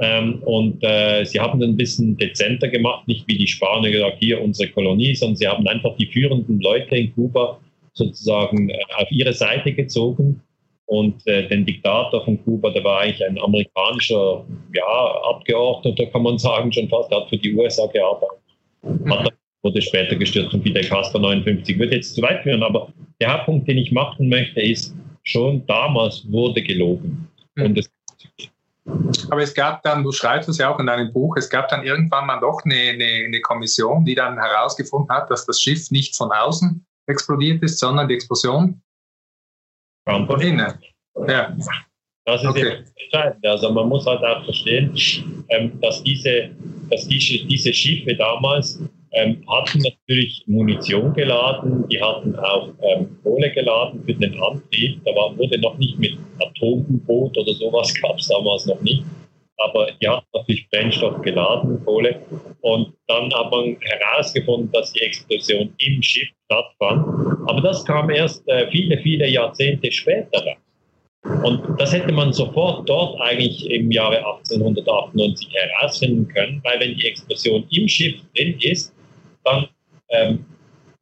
Ähm, und äh, sie haben ein bisschen dezenter gemacht, nicht wie die Spanier gesagt, hier unsere Kolonie, sondern sie haben einfach die führenden Leute in Kuba sozusagen äh, auf ihre Seite gezogen und äh, den Diktator von Kuba, der war eigentlich ein amerikanischer ja, Abgeordneter, kann man sagen, schon fast. Der hat für die USA gearbeitet. Hat, wurde später gestürzt von Fidel Castro 59. Würde jetzt zu weit führen, aber der Hauptpunkt, den ich machen möchte, ist, schon damals wurde gelogen. Mhm. Und es aber es gab dann, du schreibst es ja auch in deinem Buch, es gab dann irgendwann mal doch eine, eine, eine Kommission, die dann herausgefunden hat, dass das Schiff nicht von außen explodiert ist, sondern die Explosion von innen. Ja. Das ist okay. entscheidend. Also man muss halt auch verstehen, ähm, dass diese, dass diese, diese Schiffe damals ähm, hatten natürlich Munition geladen, die hatten auch ähm, Kohle geladen für den Antrieb. Da war, wurde noch nicht mit Atom-U-Boot oder sowas gab es damals noch nicht. aber die hat natürlich Brennstoff geladen, Kohle. Und dann hat man herausgefunden, dass die Explosion im Schiff stattfand. Aber das kam erst äh, viele, viele Jahrzehnte später. Und das hätte man sofort dort eigentlich im Jahre 1898 herausfinden können, weil wenn die Explosion im Schiff drin ist, dann ähm,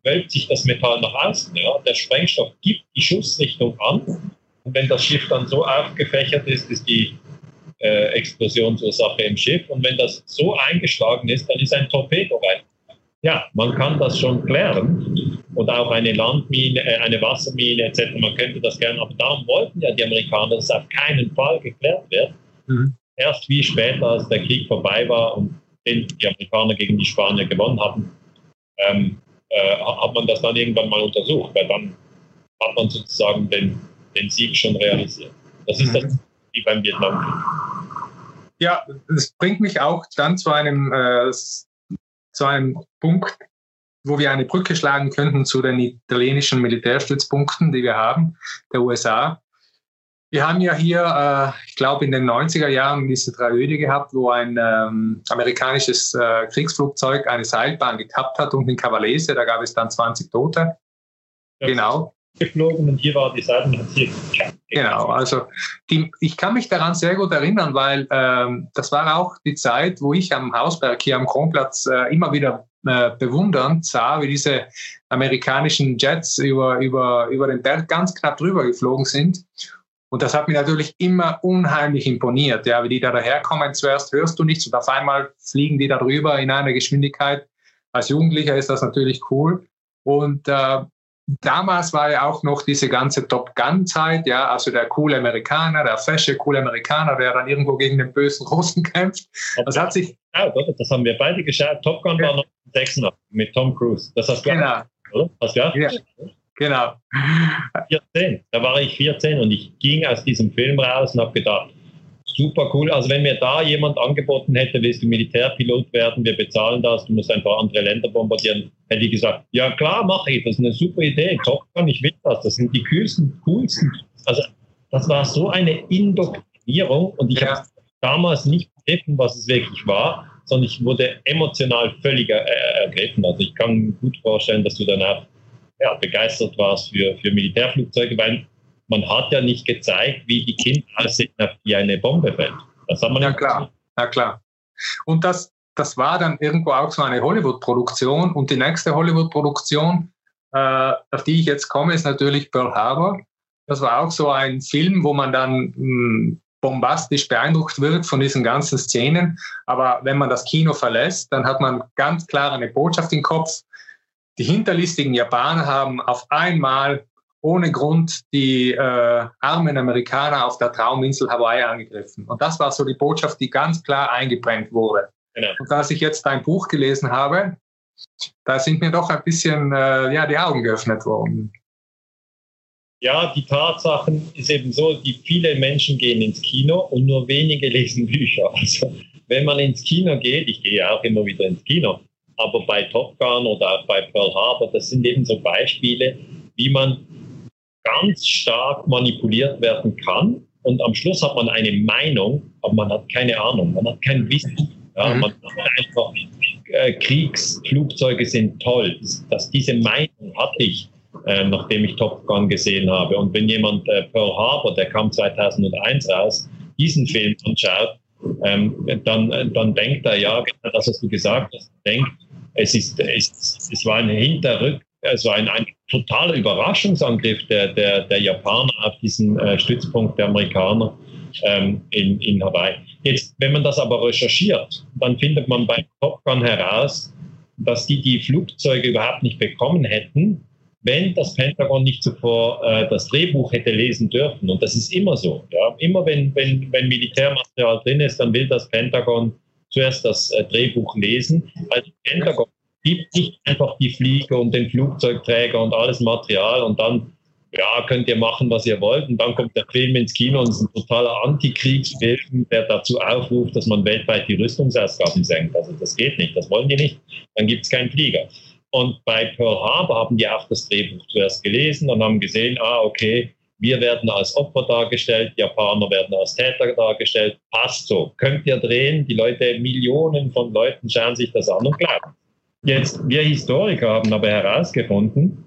wölbt sich das Metall nach außen. Ja? Der Sprengstoff gibt die Schussrichtung an. Und wenn das Schiff dann so aufgefächert ist, ist die äh, Explosionsursache im Schiff. Und wenn das so eingeschlagen ist, dann ist ein Torpedo rein. Ja, man kann das schon klären. Und auch eine Landmine, äh, eine Wassermine etc. Man könnte das gerne, aber darum wollten ja die Amerikaner, dass es auf keinen Fall geklärt wird. Mhm. Erst wie später, als der Krieg vorbei war und die Amerikaner gegen die Spanier gewonnen hatten, ähm, äh, hat man das dann irgendwann mal untersucht, weil dann hat man sozusagen den, den Sieg schon realisiert. Das ist mhm. das wie beim Vietnamkrieg. Ja, das bringt mich auch dann zu einem, äh, zu einem Punkt, wo wir eine Brücke schlagen könnten zu den italienischen Militärstützpunkten, die wir haben, der USA. Wir haben ja hier, äh, ich glaube, in den 90er Jahren diese Tragödie gehabt, wo ein ähm, amerikanisches äh, Kriegsflugzeug eine Seilbahn gekappt hat und in Cavalese, da gab es dann 20 Tote. Ja. Genau geflogen und hier war die Seiten hier. Genau, also die, ich kann mich daran sehr gut erinnern, weil ähm, das war auch die Zeit, wo ich am Hausberg hier am Kronplatz äh, immer wieder äh, bewundernd sah, wie diese amerikanischen Jets über, über, über den Berg ganz knapp drüber geflogen sind. Und das hat mich natürlich immer unheimlich imponiert, ja, wie die da daherkommen. Zuerst hörst du nichts und auf einmal fliegen die da drüber in einer Geschwindigkeit. Als Jugendlicher ist das natürlich cool. Und äh, damals war ja auch noch diese ganze Top Gun-Zeit, ja, also der coole Amerikaner, der fesche coole Amerikaner, der dann irgendwo gegen den bösen Russen (laughs) kämpft. Das hat sich. Ja, das haben wir beide geschaut. Top Gun ja. war noch 86 mit Tom Cruise. Das hast du genau. oder? Hast du ja? ja. Genau. 14. Da war ich 14 und ich ging aus diesem Film raus und habe gedacht, super cool. Also wenn mir da jemand angeboten hätte, willst du Militärpilot werden, wir bezahlen das, du musst einfach andere Länder bombardieren, hätte ich gesagt, ja klar, mache ich, das ist eine super Idee, Top ich will das, das sind die kühlsten, coolsten. Also das war so eine Indoktrinierung und ich habe damals nicht begriffen, was es wirklich war, sondern ich wurde emotional völlig er ergriffen. Also ich kann mir gut vorstellen, dass du danach ja, begeistert warst für, für Militärflugzeuge, weil man hat ja nicht gezeigt, wie die Kinder aussehen, auf die eine Bombe fällt. Das haben wir ja, klar. Ja, klar. Und das, das war dann irgendwo auch so eine Hollywood-Produktion. Und die nächste Hollywood-Produktion, äh, auf die ich jetzt komme, ist natürlich Pearl Harbor. Das war auch so ein Film, wo man dann mh, hm, bombastisch beeindruckt wird von diesen ganzen Szenen. Aber wenn man das Kino verlässt, dann hat man ganz klar eine Botschaft im Kopf. Die hinterlistigen Japaner haben auf einmal ohne Grund die äh, armen Amerikaner auf der Trauminsel Hawaii angegriffen. Und das war so die Botschaft, die ganz klar eingebrennt wurde. Genau. Und als ich jetzt dein Buch gelesen habe, da sind mir doch ein bisschen äh, ja, die Augen geöffnet worden. Ja, die Tatsachen ist eben so, die viele Menschen gehen ins Kino und nur wenige (laughs) lesen Bücher. Also wenn man ins Kino geht, ich gehe auch immer wieder ins Kino, aber bei Top Gun oder auch bei Pearl Harbor, das sind eben so Beispiele, wie man ganz stark manipuliert werden kann. Und am Schluss hat man eine Meinung, aber man hat keine Ahnung, man hat kein Wissen. Ja, mhm. Man hat einfach, äh, Kriegsflugzeuge sind toll. Dass diese Meinung hatte ich, äh, nachdem ich Top Gun gesehen habe. Und wenn jemand äh, Pearl Harbor, der kam 2001 raus, diesen Film anschaut, ähm, dann, dann denkt er, ja, genau das, was du gesagt hast, denkt, es, ist, es, es war ein Hinterrück, also ein, ein totaler Überraschungsangriff der, der, der Japaner auf diesen äh, Stützpunkt der Amerikaner ähm, in, in Hawaii. Jetzt, wenn man das aber recherchiert, dann findet man bei Top Gun heraus, dass die die Flugzeuge überhaupt nicht bekommen hätten, wenn das Pentagon nicht zuvor äh, das Drehbuch hätte lesen dürfen. Und das ist immer so. Ja? Immer wenn, wenn, wenn Militärmaterial drin ist, dann will das Pentagon zuerst das äh, Drehbuch lesen. Also Pentagon gibt nicht einfach die Flieger und den Flugzeugträger und alles Material und dann, ja, könnt ihr machen, was ihr wollt. Und dann kommt der Film ins Kino und es ist ein totaler Antikriegsfilm, der dazu aufruft, dass man weltweit die Rüstungsausgaben senkt. Also das geht nicht, das wollen die nicht. Dann gibt es keinen Flieger. Und bei Pearl Harbor haben die auch das Drehbuch zuerst gelesen und haben gesehen, ah, okay, wir werden als Opfer dargestellt, die Japaner werden als Täter dargestellt. Passt so. Könnt ihr drehen? Die Leute, Millionen von Leuten schauen sich das an und glauben. Jetzt, wir Historiker haben aber herausgefunden,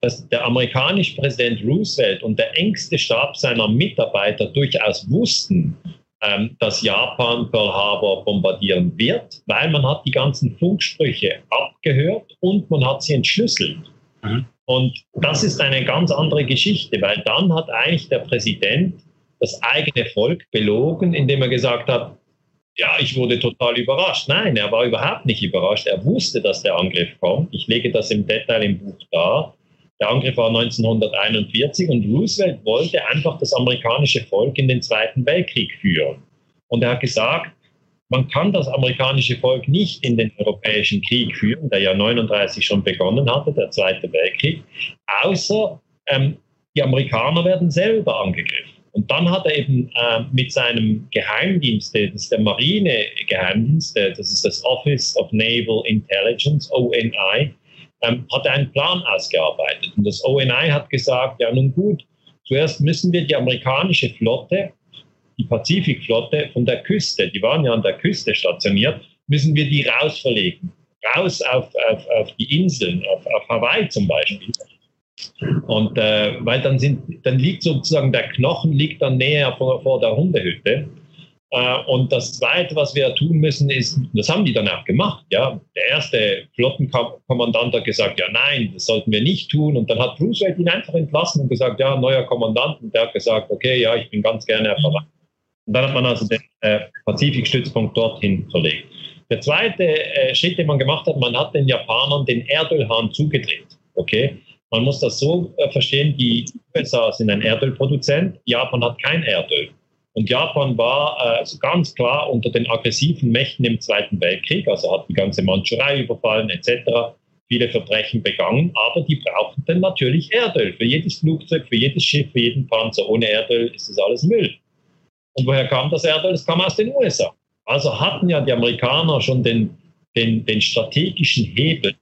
dass der amerikanische Präsident Roosevelt und der engste Stab seiner Mitarbeiter durchaus wussten, ähm, dass Japan Pearl Harbor bombardieren wird, weil man hat die ganzen Funksprüche abgehört und man hat sie entschlüsselt. Mhm. Und das ist eine ganz andere Geschichte, weil dann hat eigentlich der Präsident das eigene Volk belogen, indem er gesagt hat, ja, ich wurde total überrascht. Nein, er war überhaupt nicht überrascht. Er wusste, dass der Angriff kommt. Ich lege das im Detail im Buch dar. Der Angriff war 1941 und Roosevelt wollte einfach das amerikanische Volk in den Zweiten Weltkrieg führen. Und er hat gesagt, man kann das amerikanische Volk nicht in den europäischen Krieg führen, der ja 39 schon begonnen hatte, der Zweite Weltkrieg, außer ähm, die Amerikaner werden selber angegriffen. Und dann hat er eben äh, mit seinem Geheimdienst, das ist der Marine-Geheimdienst, das ist das Office of Naval Intelligence, ONI, ähm, hat er einen Plan ausgearbeitet. Und das ONI hat gesagt, ja nun gut, zuerst müssen wir die amerikanische Flotte, die Pazifikflotte von der Küste, die waren ja an der Küste stationiert, müssen wir die rausverlegen. Raus auf, auf, auf die Inseln, auf, auf Hawaii zum Beispiel. Und äh, weil dann sind, dann liegt sozusagen der Knochen liegt dann näher vor, vor der Hundehütte. Äh, und das Zweite, was wir tun müssen, ist, das haben die dann auch gemacht. Ja, der erste Flottenkommandant hat gesagt, ja, nein, das sollten wir nicht tun. Und dann hat Roosevelt ihn einfach entlassen und gesagt, ja, neuer Kommandant. Und der hat gesagt, okay, ja, ich bin ganz gerne verwandt. Und dann hat man also den äh, Pazifikstützpunkt dorthin verlegt. Der zweite äh, Schritt, den man gemacht hat, man hat den Japanern den Erdölhahn zugedreht. Okay, man muss das so äh, verstehen: Die USA sind ein Erdölproduzent, Japan hat kein Erdöl. Und Japan war äh, ganz klar unter den aggressiven Mächten im Zweiten Weltkrieg, also hat die ganze Mandschurei überfallen etc., viele Verbrechen begangen, aber die brauchten dann natürlich Erdöl für jedes Flugzeug, für jedes Schiff, für jeden Panzer. Ohne Erdöl ist das alles Müll. Und woher kam das Erdöl? Es kam aus den USA. Also hatten ja die Amerikaner schon den, den, den strategischen Hebel,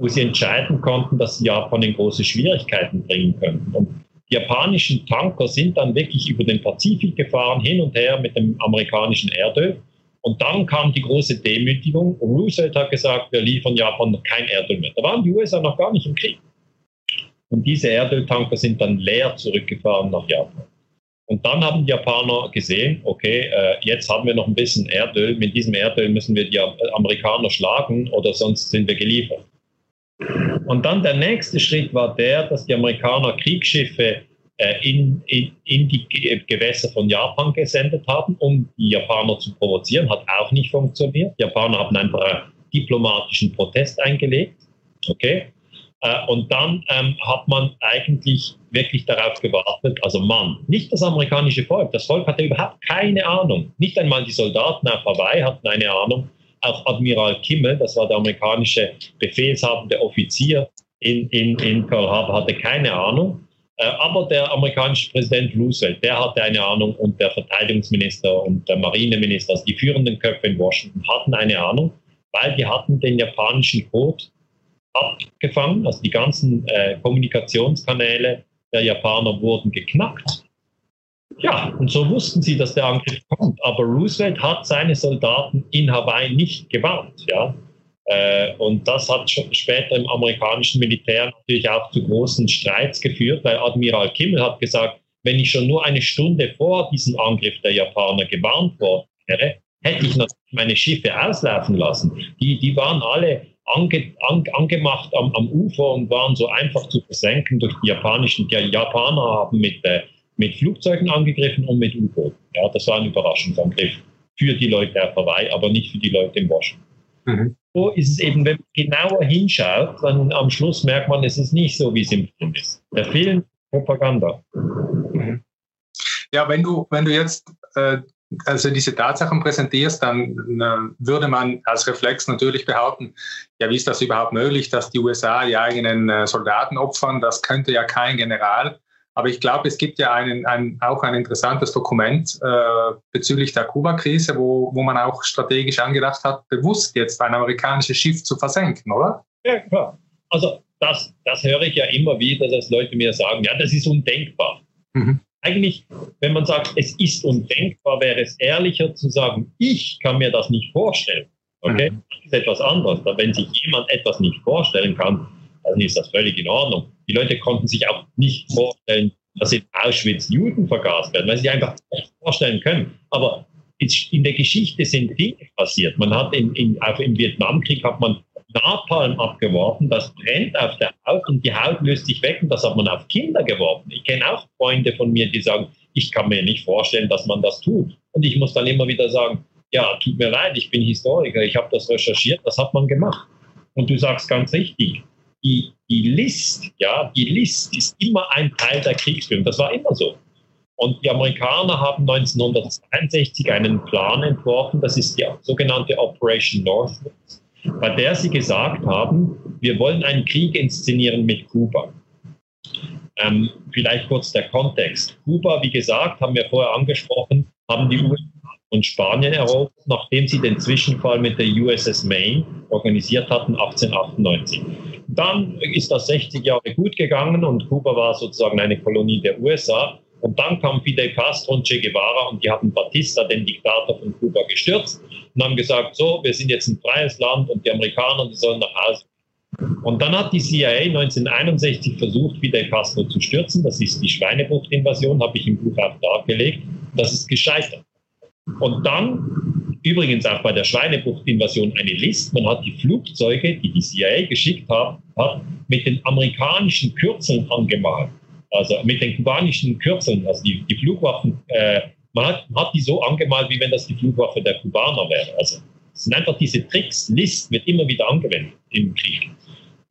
wo sie entscheiden konnten, dass sie Japan in große Schwierigkeiten bringen könnten. Und die japanischen Tanker sind dann wirklich über den Pazifik gefahren, hin und her mit dem amerikanischen Erdöl. Und dann kam die große Demütigung. Roosevelt hat gesagt, wir liefern Japan kein Erdöl mehr. Da waren die USA noch gar nicht im Krieg. Und diese Erdöltanker sind dann leer zurückgefahren nach Japan. Und dann haben die Japaner gesehen, okay, äh, jetzt haben wir noch ein bisschen Erdöl. Mit diesem Erdöl müssen wir die Amerikaner schlagen oder sonst sind wir geliefert. Und dann der nächste Schritt war der, dass die Amerikaner Kriegsschiffe äh, in, in, in die Gewässer von Japan gesendet haben, um die Japaner zu provozieren. Hat auch nicht funktioniert. Die Japaner haben einfach einen diplomatischen Protest eingelegt. Okay. Äh, und dann ähm, hat man eigentlich wirklich darauf gewartet, also Mann, nicht das amerikanische Volk. Das Volk hatte überhaupt keine Ahnung. Nicht einmal die Soldaten auf Hawaii hatten eine Ahnung, auch Admiral Kimmel, das war der amerikanische befehlshabende Offizier in, in, in Pearl Harbor, hatte keine Ahnung. Äh, aber der amerikanische Präsident Roosevelt, der hatte eine Ahnung und der Verteidigungsminister und der Marineminister, also die führenden Köpfe in Washington, hatten eine Ahnung, weil die hatten den japanischen Code abgefangen, also die ganzen äh, Kommunikationskanäle der Japaner wurden geknackt. Ja, und so wussten sie, dass der Angriff kommt. Aber Roosevelt hat seine Soldaten in Hawaii nicht gewarnt. Ja? Äh, und das hat später im amerikanischen Militär natürlich auch zu großen Streits geführt, weil Admiral Kimmel hat gesagt, wenn ich schon nur eine Stunde vor diesem Angriff der Japaner gewarnt worden wäre, hätte ich natürlich meine Schiffe auslaufen lassen. Die, die waren alle ange, an, angemacht am, am, Ufer und waren so einfach zu versenken durch die japanischen. Die Japaner haben mit äh, mit Flugzeugen angegriffen und mit U-Booten. Ja, das war ein Überraschungsangriff für die Leute auf Hawaii, aber nicht für die Leute in Washington. Mhm. So ist es eben, wenn man genauer hinschaut, dann am Schluss merkt man, es ist nicht so, wie es im Film ist. Der Film Propaganda. Mhm. Ja, wenn du, wenn du jetzt äh, also diese Tatsachen präsentierst, dann äh, würde man als Reflex natürlich behaupten, ja, wie ist das überhaupt möglich, dass die USA die eigenen äh, Soldaten opfern? Das könnte ja kein General. Aber ich glaube, es gibt ja einen, ein, auch ein interessantes Dokument äh, bezüglich der Kuba-Krise, wo, wo man auch strategisch angedacht hat, bewusst jetzt ein amerikanisches Schiff zu versenken, oder? Ja, klar. Also das, das höre ich ja immer wieder, dass Leute mir sagen, ja, das ist undenkbar. Mhm. Eigentlich, wenn man sagt, es ist undenkbar, wäre es ehrlicher zu sagen, ich kann mir das nicht vorstellen. Okay? Mhm. Das ist etwas anderes. Wenn sich jemand etwas nicht vorstellen kann, dann ist das völlig in Ordnung. Die Leute konnten sich auch nicht vorstellen, dass in Auschwitz Juden vergast werden, weil sie sich einfach nicht vorstellen können. Aber in der Geschichte sind Dinge passiert. Man hat in, in, auch im Vietnamkrieg hat man Napalm abgeworfen, das brennt auf der Haut und die Haut löst sich weg und das hat man auf Kinder geworfen. Ich kenne auch Freunde von mir, die sagen, ich kann mir nicht vorstellen, dass man das tut. Und ich muss dann immer wieder sagen, ja, tut mir leid, ich bin Historiker, ich habe das recherchiert, das hat man gemacht. Und du sagst ganz richtig, die, die List, ja, die List ist immer ein Teil der Kriegsführung. Das war immer so. Und die Amerikaner haben 1962 einen Plan entworfen, das ist die sogenannte Operation Northwoods, bei der sie gesagt haben, wir wollen einen Krieg inszenieren mit Kuba. Ähm, vielleicht kurz der Kontext. Kuba, wie gesagt, haben wir vorher angesprochen, haben die USA und Spanien erobert, nachdem sie den Zwischenfall mit der USS Maine organisiert hatten 1898. Dann ist das 60 Jahre gut gegangen und Kuba war sozusagen eine Kolonie der USA. Und dann kam Fidel Castro und Che Guevara und die haben Batista, den Diktator von Kuba, gestürzt und haben gesagt, so, wir sind jetzt ein freies Land und die Amerikaner, die sollen nach Hause. Und dann hat die CIA 1961 versucht, Fidel Castro zu stürzen. Das ist die Schweinebucht-Invasion, habe ich im Buch auch dargelegt. Das ist gescheitert. Und dann, übrigens auch bei der Schweinebucht-Invasion eine List, man hat die Flugzeuge, die die CIA geschickt hat, hat mit den amerikanischen Kürzeln angemalt. Also mit den kubanischen Kürzeln, also die, die Flugwaffen, äh, man hat, hat die so angemalt, wie wenn das die Flugwaffe der Kubaner wäre. Also es sind einfach diese Tricks, List wird immer wieder angewendet im Krieg.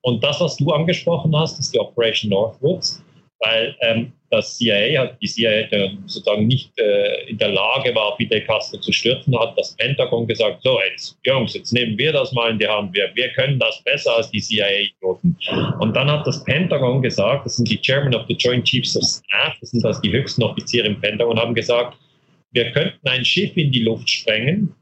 Und das, was du angesprochen hast, ist die Operation Northwoods, weil ähm, das CIA, hat, die CIA sozusagen nicht äh, in der Lage war, Fidel Castro zu stürzen, hat das Pentagon gesagt, so jetzt, Jungs, jetzt nehmen wir das mal in die Hand, wir, wir können das besser als die CIA-Idioten. Und dann hat das Pentagon gesagt, das sind die Chairman of the Joint Chiefs of Staff, das sind also die höchsten Offiziere im Pentagon, haben gesagt, wir könnten ein Schiff in die Luft sprengen,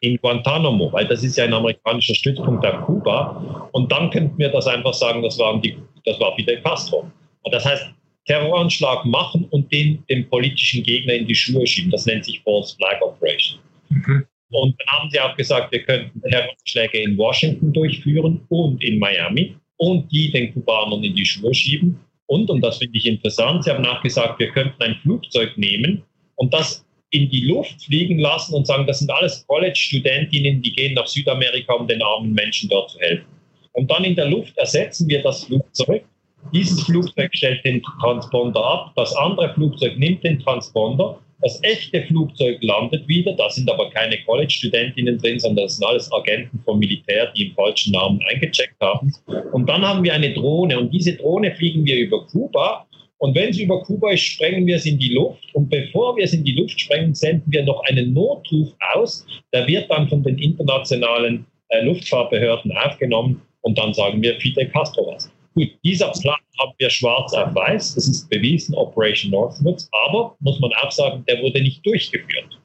in Guantanamo, weil das ist ja ein amerikanischer Stützpunkt auf Kuba. Und dann könnten wir das einfach sagen, das, waren die, das war Fidel Castro. Und das heißt, Terroranschlag machen und den dem politischen Gegner in die Schuhe schieben. Das nennt sich False Flag Operation. Mhm. Und dann haben sie auch gesagt, wir könnten Terroranschläge in Washington durchführen und in Miami und die den Kubanern in die Schuhe schieben. Und, und das finde ich interessant, sie haben auch gesagt, wir könnten ein Flugzeug nehmen und das in die Luft fliegen lassen und sagen, das sind alles College-Studentinnen, die gehen nach Südamerika, um den armen Menschen dort zu helfen. Und dann in der Luft ersetzen wir das Flugzeug dieses Flugzeug stellt den Transponder ab, das andere Flugzeug nimmt den Transponder, das echte Flugzeug landet wieder, da sind aber keine College-Studentinnen drin, sondern das sind alles Agenten vom Militär, die im falschen Namen eingecheckt haben. Und dann haben wir eine Drohne und diese Drohne fliegen wir über Kuba und wenn sie über Kuba ist, sprengen wir es in die Luft. Und bevor wir es in die Luft sprengen, senden wir noch einen Notruf aus. Der wird dann von den internationalen äh, Luftfahrtbehörden aufgenommen. Und dann sagen wir Fidel Castro was. Gut, dieser Plan haben wir schwarz auf weiß. Das ist bewiesen, Operation Northwoods. Aber, muss man auch sagen, der wurde nicht durchgeführt.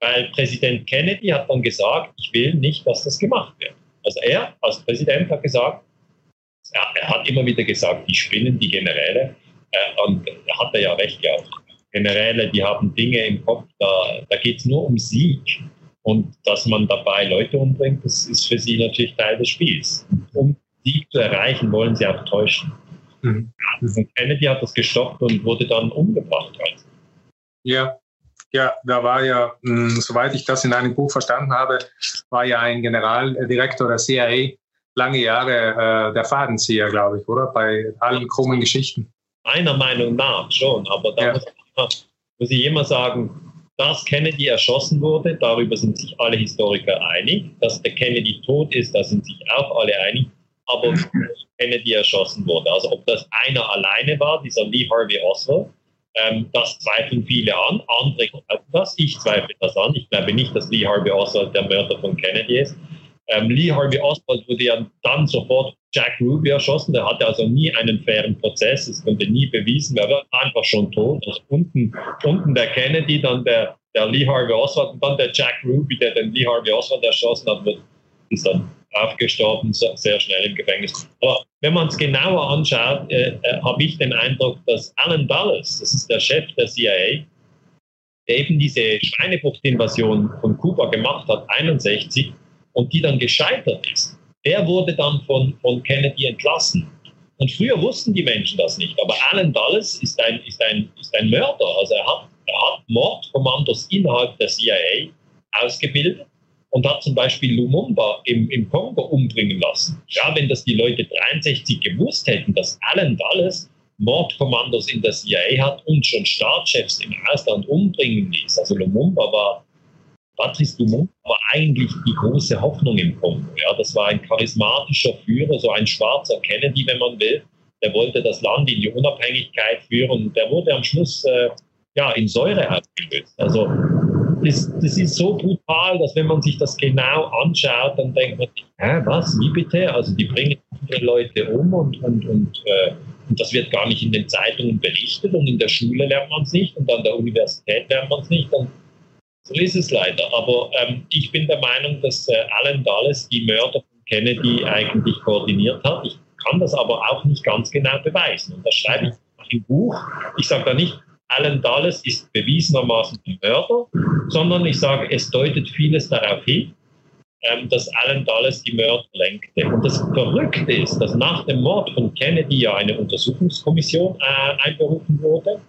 Weil Präsident Kennedy hat dann gesagt, ich will nicht, dass das gemacht wird. Also er als Präsident hat gesagt, er, er hat immer wieder gesagt, die spinnen, die Generäle. Äh, und da hat er ja recht gehabt. Generäle, die haben Dinge im Kopf, da, da geht es nur um Sieg. Und dass man dabei Leute umbringt, das ist für sie natürlich Teil des Spiels. Um Sieg zu erreichen, wollen sie auch täuschen. Mhm. Und Kennedy hat das gestoppt und wurde dann umgebracht. Also. Ja, ja, da war ja, mh, hm, soweit ich das in einem Buch verstanden habe, war ja ein Generaldirektor der CIA lange Jahre äh, der Fadenzieher, glaube ich, oder? Bei allen krummen Geschichten. Meiner Meinung nach schon, aber da ja. muss, ich, muss ich immer sagen, dass Kennedy erschossen wurde, darüber sind sich alle Historiker einig. Dass der Kennedy tot ist, da sind sich auch alle einig aber Kennedy erschossen wurde. Also ob das einer alleine war, dieser Lee Harvey Oswald, ähm, das zweifeln viele an. Andere glauben das. Ich zweifle das an. Ich glaube nicht, dass Lee Harvey Oswald der Mörder von Kennedy ist. Ähm, Lee Harvey Oswald wurde ja dann sofort Jack Ruby erschossen. Der hatte also nie einen fairen Prozess. Es konnte nie bewiesen werden. Er war einfach schon tot. Also unten, unten der Kennedy, dann der, der Lee Harvey Oswald und dann der Jack Ruby, der den Lee Harvey Oswald erschossen hat, ist dann aufgestorben, sehr schnell im Gefängnis. Aber wenn man es genauer anschaut, äh, äh, habe ich den Eindruck, dass Alan Dulles, das ist der Chef der CIA, der eben diese Schweinebucht-Invasion von Kuba gemacht hat, 61, und die dann gescheitert ist, der wurde dann von, von Kennedy entlassen. Und früher wussten die Menschen das nicht. Aber Alan Dulles ist ein, ist ein, ist ein Mörder. Also er hat, er hat Mordkommandos innerhalb der CIA ausgebildet und hat zum Beispiel Lumumba im, im Kongo umbringen lassen. Ja, wenn das die Leute 63 gewusst hätten, dass Alan Dulles Mordkommandos in der CIA hat und schon Staatschefs im Ausland umbringen ließ. Also Lumumba war Patrice Lumumba war eigentlich die große Hoffnung im Kongo. Ja, das war ein charismatischer Führer, so ein schwarzer Kennedy, wenn man will. Der wollte das Land in die Unabhängigkeit führen. Der wurde am Schluss äh, ja, in Säure abgelöst. Also das, das, ist so brutal, dass wenn man sich das genau anschaut, dann denkt man, hä, was, wie bitte? Also die bringen andere Leute um und, und, und, äh, und das wird gar nicht in den Zeitungen berichtet und in der Schule lernt man es nicht und an der Universität lernt man es nicht. Und so ist es leider. Aber ähm, ich bin der Meinung, dass äh, Alan Dulles die Mörder von Kennedy eigentlich koordiniert hat. Ich kann das aber auch nicht ganz genau beweisen. Und das schreibe ich im Buch. Ich sage da nicht, Alan Dulles ist bewiesenermaßen ein Mörder, sondern ich sage, es deutet vieles darauf hin, ähm, dass Alan Dulles die Mörder lenkte. Und das Verrückte ist, dass nach dem Mord von Kennedy ja eine Untersuchungskommission äh, einberufen wurde.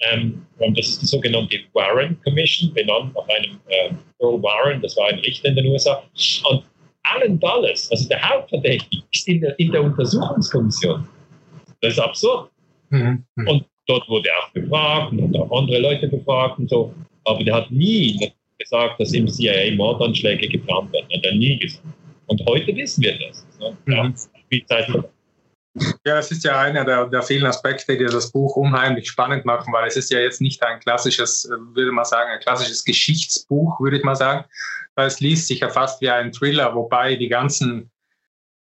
Ähm, und das ist die sogenannte Warren Commission, benannt nach einem äh, Earl Warren, das war ein Richter in den USA. Und Alan Dulles, also der Hauptverdächtige, ist in der, in der Untersuchungskommission. Das ist absurd. Mhm. Und dort wurde er auch befragt und auch andere Leute befragt und so. Aber der hat nie gesagt, dass im CIA Mordanschläge geplant werden. Hat er nie gesagt. Und heute wissen wir das. Ne? Mhm. Ja, das ist ja einer der, der, vielen Aspekte, die das Buch unheimlich spannend machen, weil es ist ja jetzt nicht ein klassisches, würde man sagen, ein klassisches Geschichtsbuch, würde ich mal sagen, weil es liest sich ja fast wie ein Thriller, wobei die ganzen,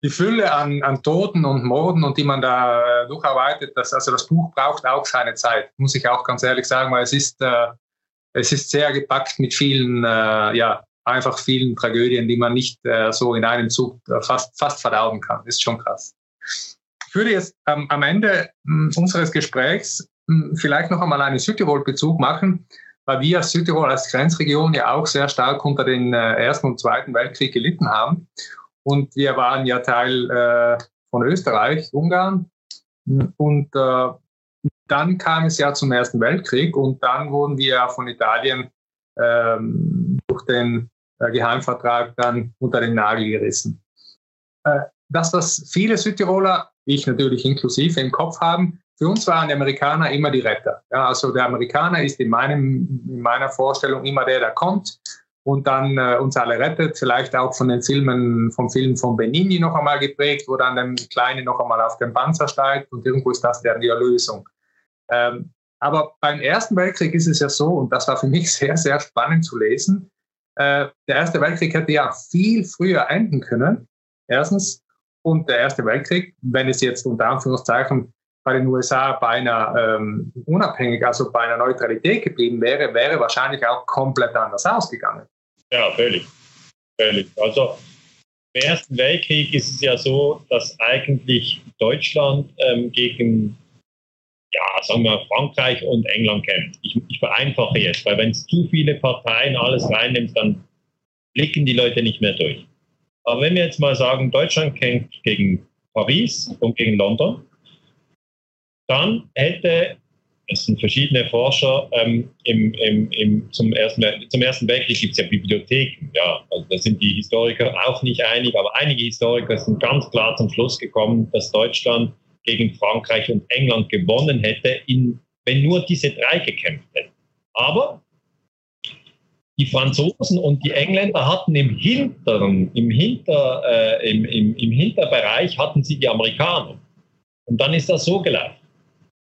die Fülle an, an Toten und Morden und die man da äh, durcharbeitet, das, also das Buch braucht auch seine Zeit, muss ich auch ganz ehrlich sagen, weil es ist, äh, es ist sehr gepackt mit vielen, äh, ja, einfach vielen Tragödien, die man nicht äh, so in einem Zug äh, fast, fast verdauen kann. Ist schon krass. Ich würde jetzt ähm, am Ende mh, hm, unseres Gesprächs mh, hm, vielleicht noch einmal einen Südtirol-Bezug machen, weil wir als Südtirol als Grenzregion ja auch sehr stark unter den äh, Ersten und Zweiten Weltkrieg gelitten haben. Und wir waren ja Teil äh, von Österreich, Ungarn. Und äh, dann kam es ja zum Ersten Weltkrieg und dann wurden wir von Italien ähm, durch den äh, Geheimvertrag dann unter den Nagel gerissen. Äh, das, was viele Südtiroler ich natürlich inklusive im Kopf haben. Für uns waren die Amerikaner immer die Retter. Ja, also der Amerikaner ist in, meinem, in meiner Vorstellung immer der, der kommt und dann äh, uns alle rettet. Vielleicht auch von den Filmen, vom Film von Benini noch einmal geprägt, wo dann der Kleine noch einmal auf den Panzer steigt und irgendwo ist das der die Erlösung. Ähm, aber beim Ersten Weltkrieg ist es ja so, und das war für mich (laughs) sehr, sehr spannend zu lesen, äh, der Erste Weltkrieg hätte ja viel früher enden können. Erstens, und der Erste Weltkrieg, wenn es jetzt unter Anführungszeichen bei den USA beinahe ähm, unabhängig, also bei einer Neutralität geblieben wäre, wäre wahrscheinlich auch komplett anders ausgegangen. Ja, völlig. Völlig. Also im Ersten Weltkrieg ist es ja so, dass eigentlich Deutschland ähm, gegen, ja, sagen wir, Frankreich und England kämpft. Ich, ich vereinfache jetzt, weil wenn es zu viele Parteien alles reinnimmt, dann blicken die Leute nicht mehr durch. Aber wenn wir jetzt mal sagen, Deutschland kämpft gegen Paris und gegen London, dann hätte, es sind verschiedene Forscher, ähm, im, im, im, zum, ersten, zum Ersten Weltkrieg gibt es ja Bibliotheken. Ja, also da sind die Historiker auch nicht einig, aber einige Historiker sind ganz klar zum Schluss gekommen, dass Deutschland gegen Frankreich und England gewonnen hätte, in, wenn nur diese drei gekämpft hätten. Aber die Franzosen und die Engländer hatten im hinteren, im, Hinter, äh, im, im, im Hinterbereich hatten sie die Amerikaner. Und dann ist das so gelaufen.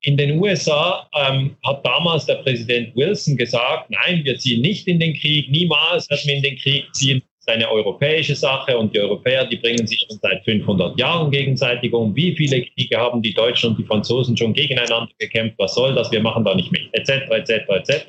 In den USA ähm, hat damals der Präsident Wilson gesagt, nein, wir ziehen nicht in den Krieg, niemals werden wir in den Krieg ziehen. Das ist eine europäische Sache und die Europäer, die bringen sich schon seit 500 Jahren gegenseitig um. Wie viele Kriege haben die Deutschen und die Franzosen schon gegeneinander gekämpft? Was soll das? Wir machen da nicht mit, etc., etc., etc.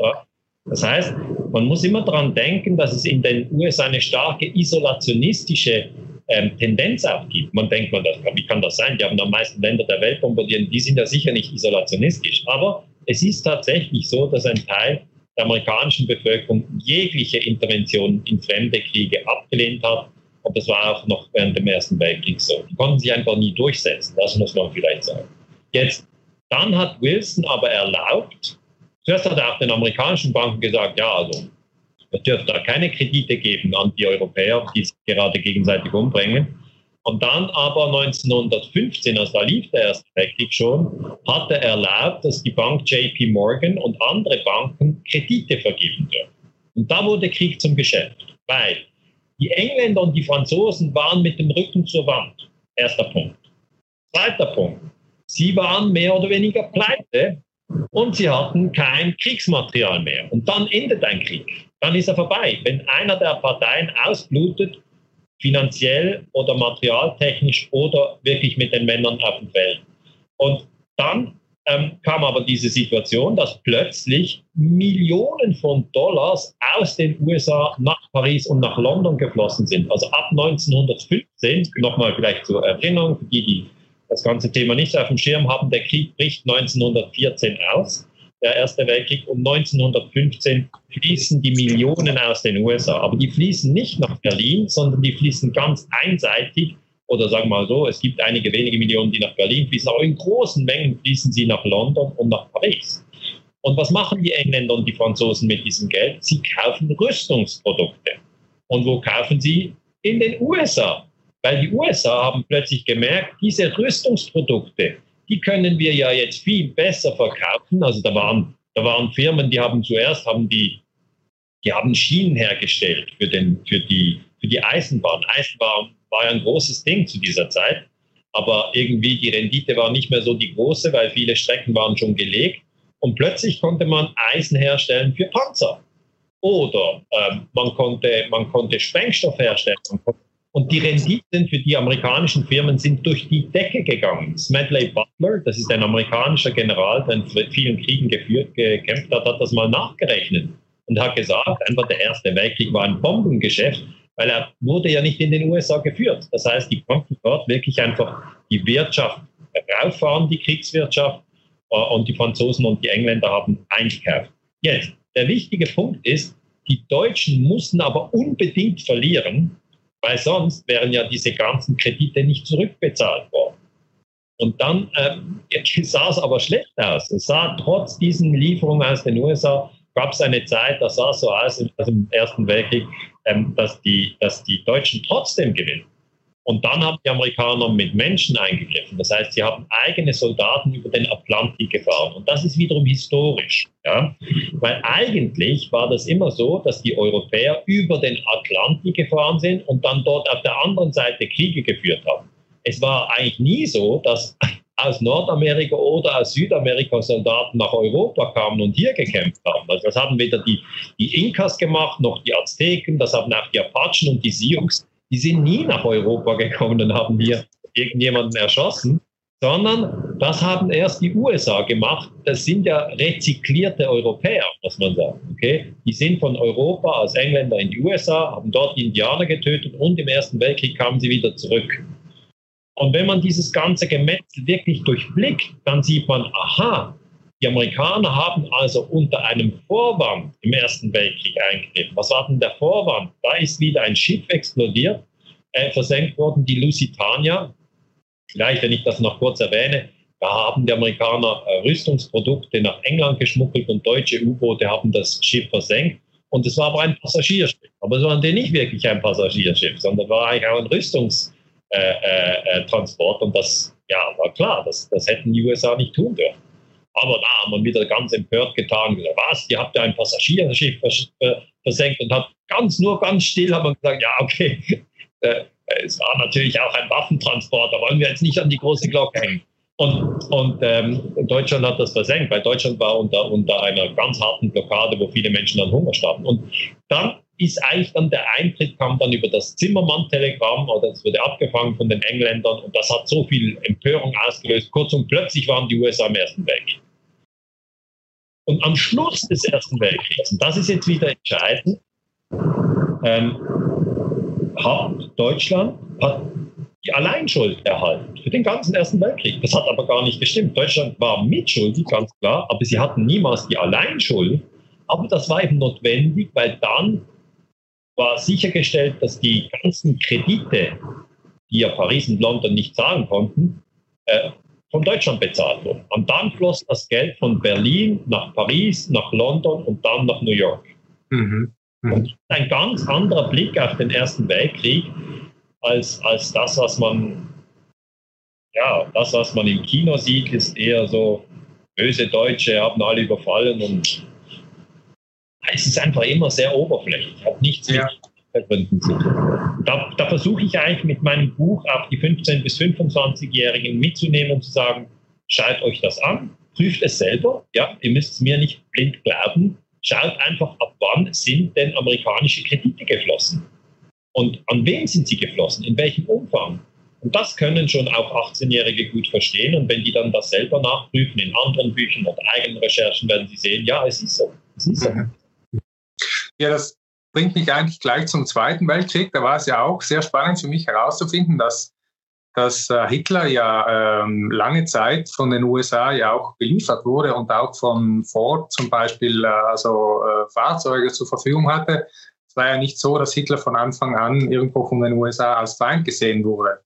Das heißt, man muss immer daran denken, dass es in den USA eine starke isolationistische ähm, Tendenz aufgibt. Man denkt, man, das, wie kann das sein? Die haben am meisten Länder der Welt bombardiert. Die sind ja sicher nicht isolationistisch. Aber es ist tatsächlich so, dass ein Teil der amerikanischen Bevölkerung jegliche Intervention in fremde Kriege abgelehnt hat. Und das war auch noch während dem Ersten Weltkrieg so. Die konnten sich einfach nie durchsetzen. Das muss man vielleicht sagen. Jetzt, dann hat Wilson aber erlaubt, zuerst hat er auch den amerikanischen Banken gesagt, ja, also es dürfte da keine Kredite geben an die Europäer, die sich gerade gegenseitig umbringen. Und dann aber 1915, also da lief der Erste Weltkrieg schon, hat er erlaubt, dass die Bank JP Morgan und andere Banken Kredite vergeben dürfen. Und da wurde Krieg zum Geschäft, weil die Engländer und die Franzosen waren mit dem Rücken zur Wand. Erster Punkt. Zweiter Punkt. Sie waren mehr oder weniger pleite und sie hatten kein Kriegsmaterial mehr. Und dann endet ein Krieg. Dann ist er vorbei. Wenn einer der Parteien ausblutet, finanziell oder materialtechnisch oder wirklich mit den Männern auf dem Feld. Und dann ähm, kam aber diese Situation, dass plötzlich Millionen von Dollars aus den USA nach Paris und nach London geflossen sind. Also ab 1915, nochmal vielleicht zur Erinnerung, für die, die das ganze Thema nicht auf dem Schirm haben, der Krieg bricht 1914 aus der Erste Weltkrieg und 1915 fließen die Millionen aus den USA. Aber die fließen nicht nach Berlin, sondern die fließen ganz einseitig. Oder sagen wir mal so, es gibt einige wenige Millionen, die nach Berlin fließen, aber in großen Mengen fließen sie nach London und nach Paris. Und was machen die Engländer und die Franzosen mit diesem Geld? Sie kaufen Rüstungsprodukte. Und wo kaufen sie? In den USA. Weil die USA haben plötzlich gemerkt, diese Rüstungsprodukte, die können wir ja jetzt viel besser verkaufen. Also da waren, da waren Firmen, die haben zuerst haben die, die haben Schienen hergestellt für, den, für, die, für die Eisenbahn. Eisenbahn war ja ein großes Ding zu dieser Zeit, aber irgendwie die Rendite war nicht mehr so die große, weil viele Strecken waren schon gelegt. Und plötzlich konnte man Eisen herstellen für Panzer. Oder ähm, man, konnte, man konnte Sprengstoff herstellen, man konnte und die Renditen für die amerikanischen Firmen sind durch die Decke gegangen. Smedley Butler, das ist ein amerikanischer General, der in vielen Kriegen geführt, gekämpft hat, hat das mal nachgerechnet und hat gesagt, einfach der Erste Weltkrieg war ein Bombengeschäft, weil er wurde ja nicht in den USA geführt. Das heißt, die konnten dort wirklich einfach die Wirtschaft rauffahren, die Kriegswirtschaft, äh, und die Franzosen und die Engländer haben eingekauft. Jetzt, der wichtige Punkt ist, die Deutschen mussten aber unbedingt verlieren, weil sonst wären ja diese ganzen Kredite nicht zurückbezahlt worden. Und dann äh, (laughs) sah es aber schlecht aus. Es sah trotz diesen Lieferungen aus den USA, gab es eine Zeit, da sah es so aus, also im Ersten Weltkrieg, ähm, dass, die, dass die Deutschen trotzdem gewinnen. Und dann haben die Amerikaner mit Menschen eingegriffen. Das heißt, sie haben eigene Soldaten über den Atlantik gefahren. Und das ist wiederum historisch. Ja? Weil eigentlich war das immer so, dass die Europäer über den Atlantik gefahren sind und dann dort auf der anderen Seite Kriege geführt haben. Es war eigentlich nie so, dass aus Nordamerika oder aus Südamerika Soldaten nach Europa kamen und hier gekämpft haben. Also das haben weder die, die Inkas gemacht, noch die Azteken, das haben auch die Apachen und die Sioux die sind nie nach Europa gekommen und haben hier irgendjemanden erschossen, sondern das haben erst die USA gemacht. Das sind ja rezyklierte Europäer, muss man sagen. Okay? Die sind von Europa als Engländer in die USA, haben dort die Indianer getötet und im Ersten Weltkrieg kamen sie wieder zurück. Und wenn man dieses ganze Gemetzel wirklich durchblickt, dann sieht man, aha, die Amerikaner haben also unter einem Vorwand im Ersten Weltkrieg eingegriffen. Was war denn der Vorwand? Da ist wieder ein Schiff explodiert, äh, versenkt worden, die Lusitania. Vielleicht, wenn ich das noch kurz erwähne, da haben die Amerikaner äh, Rüstungsprodukte nach England geschmuggelt und deutsche U-Boote haben das Schiff versenkt. Und es war aber ein Passagierschiff. Aber es war nicht wirklich ein Passagierschiff, sondern war eigentlich auch ein Rüstungstransport. Äh, äh, und das ja, war klar, das, das hätten die USA nicht tun dürfen. Aber da haben wir wieder ganz empört getan, gesagt, was, ihr habt ja ein Passagierschiff versenkt und hat ganz, nur ganz still haben wir gesagt, ja, okay, (laughs) äh, es war natürlich auch ein Waffentransport, da wollen wir jetzt nicht an die große Glocke hängen. Und, und ähm, Deutschland hat das versenkt, weil Deutschland war unter, unter einer ganz harten Blockade, wo viele Menschen an Hunger starben. Und dann ist eigentlich dann der Eintritt kam dann über das Zimmermann-Telegramm oder es wurde abgefangen von den Engländern und das hat so viel Empörung ausgelöst. Kurzum, plötzlich waren die USA im Ersten Weltkrieg. Und am Schluss des Ersten Weltkriegs, und das ist jetzt wieder entscheidend, ähm, hat Deutschland hat die Alleinschuld erhalten für den ganzen Ersten Weltkrieg. Das hat aber gar nicht gestimmt. Deutschland war mitschuldig, ganz klar, aber sie hatten niemals die Alleinschuld. Aber das war eben notwendig, weil dann war sichergestellt, dass die ganzen Kredite, die ja Paris und London nicht zahlen konnten, äh, von Deutschland bezahlt wurden. Und dann floss das Geld von Berlin nach Paris, nach London und dann nach New York. Mhm. Mhm. Und ein ganz anderer Blick auf den Ersten Weltkrieg als, als das, was man, ja, das, was man im Kino sieht, ist eher so, böse Deutsche haben alle überfallen und es ist einfach immer sehr oberflächlich, hat nichts ja. mit Gründen zu tun. Da, da versuche ich eigentlich mit meinem Buch auch die 15- bis 25-Jährigen mitzunehmen und zu sagen, schaut euch das an, prüft es selber, ja, ihr müsst es mir nicht blind glauben, schaut einfach ab wann sind denn amerikanische Kredite geflossen und an wen sind sie geflossen, in welchem Umfang. Und das können schon auch 18-Jährige gut verstehen. Und wenn die dann das selber nachprüfen in anderen Büchern oder eigenen Recherchen, werden sie sehen, ja, es ist so. Es ist so. Mhm. Ja, das bringt mich eigentlich gleich zum Zweiten Weltkrieg. Da war es ja auch sehr spannend für mich herauszufinden, dass, dass äh, Hitler ja ähm, lange Zeit von den USA ja auch beliefert wurde und auch von Ford zum Beispiel äh, also äh, Fahrzeuge zur Verfügung hatte. Es war ja nicht so, dass Hitler von Anfang an irgendwo von den USA als Feind gesehen wurde.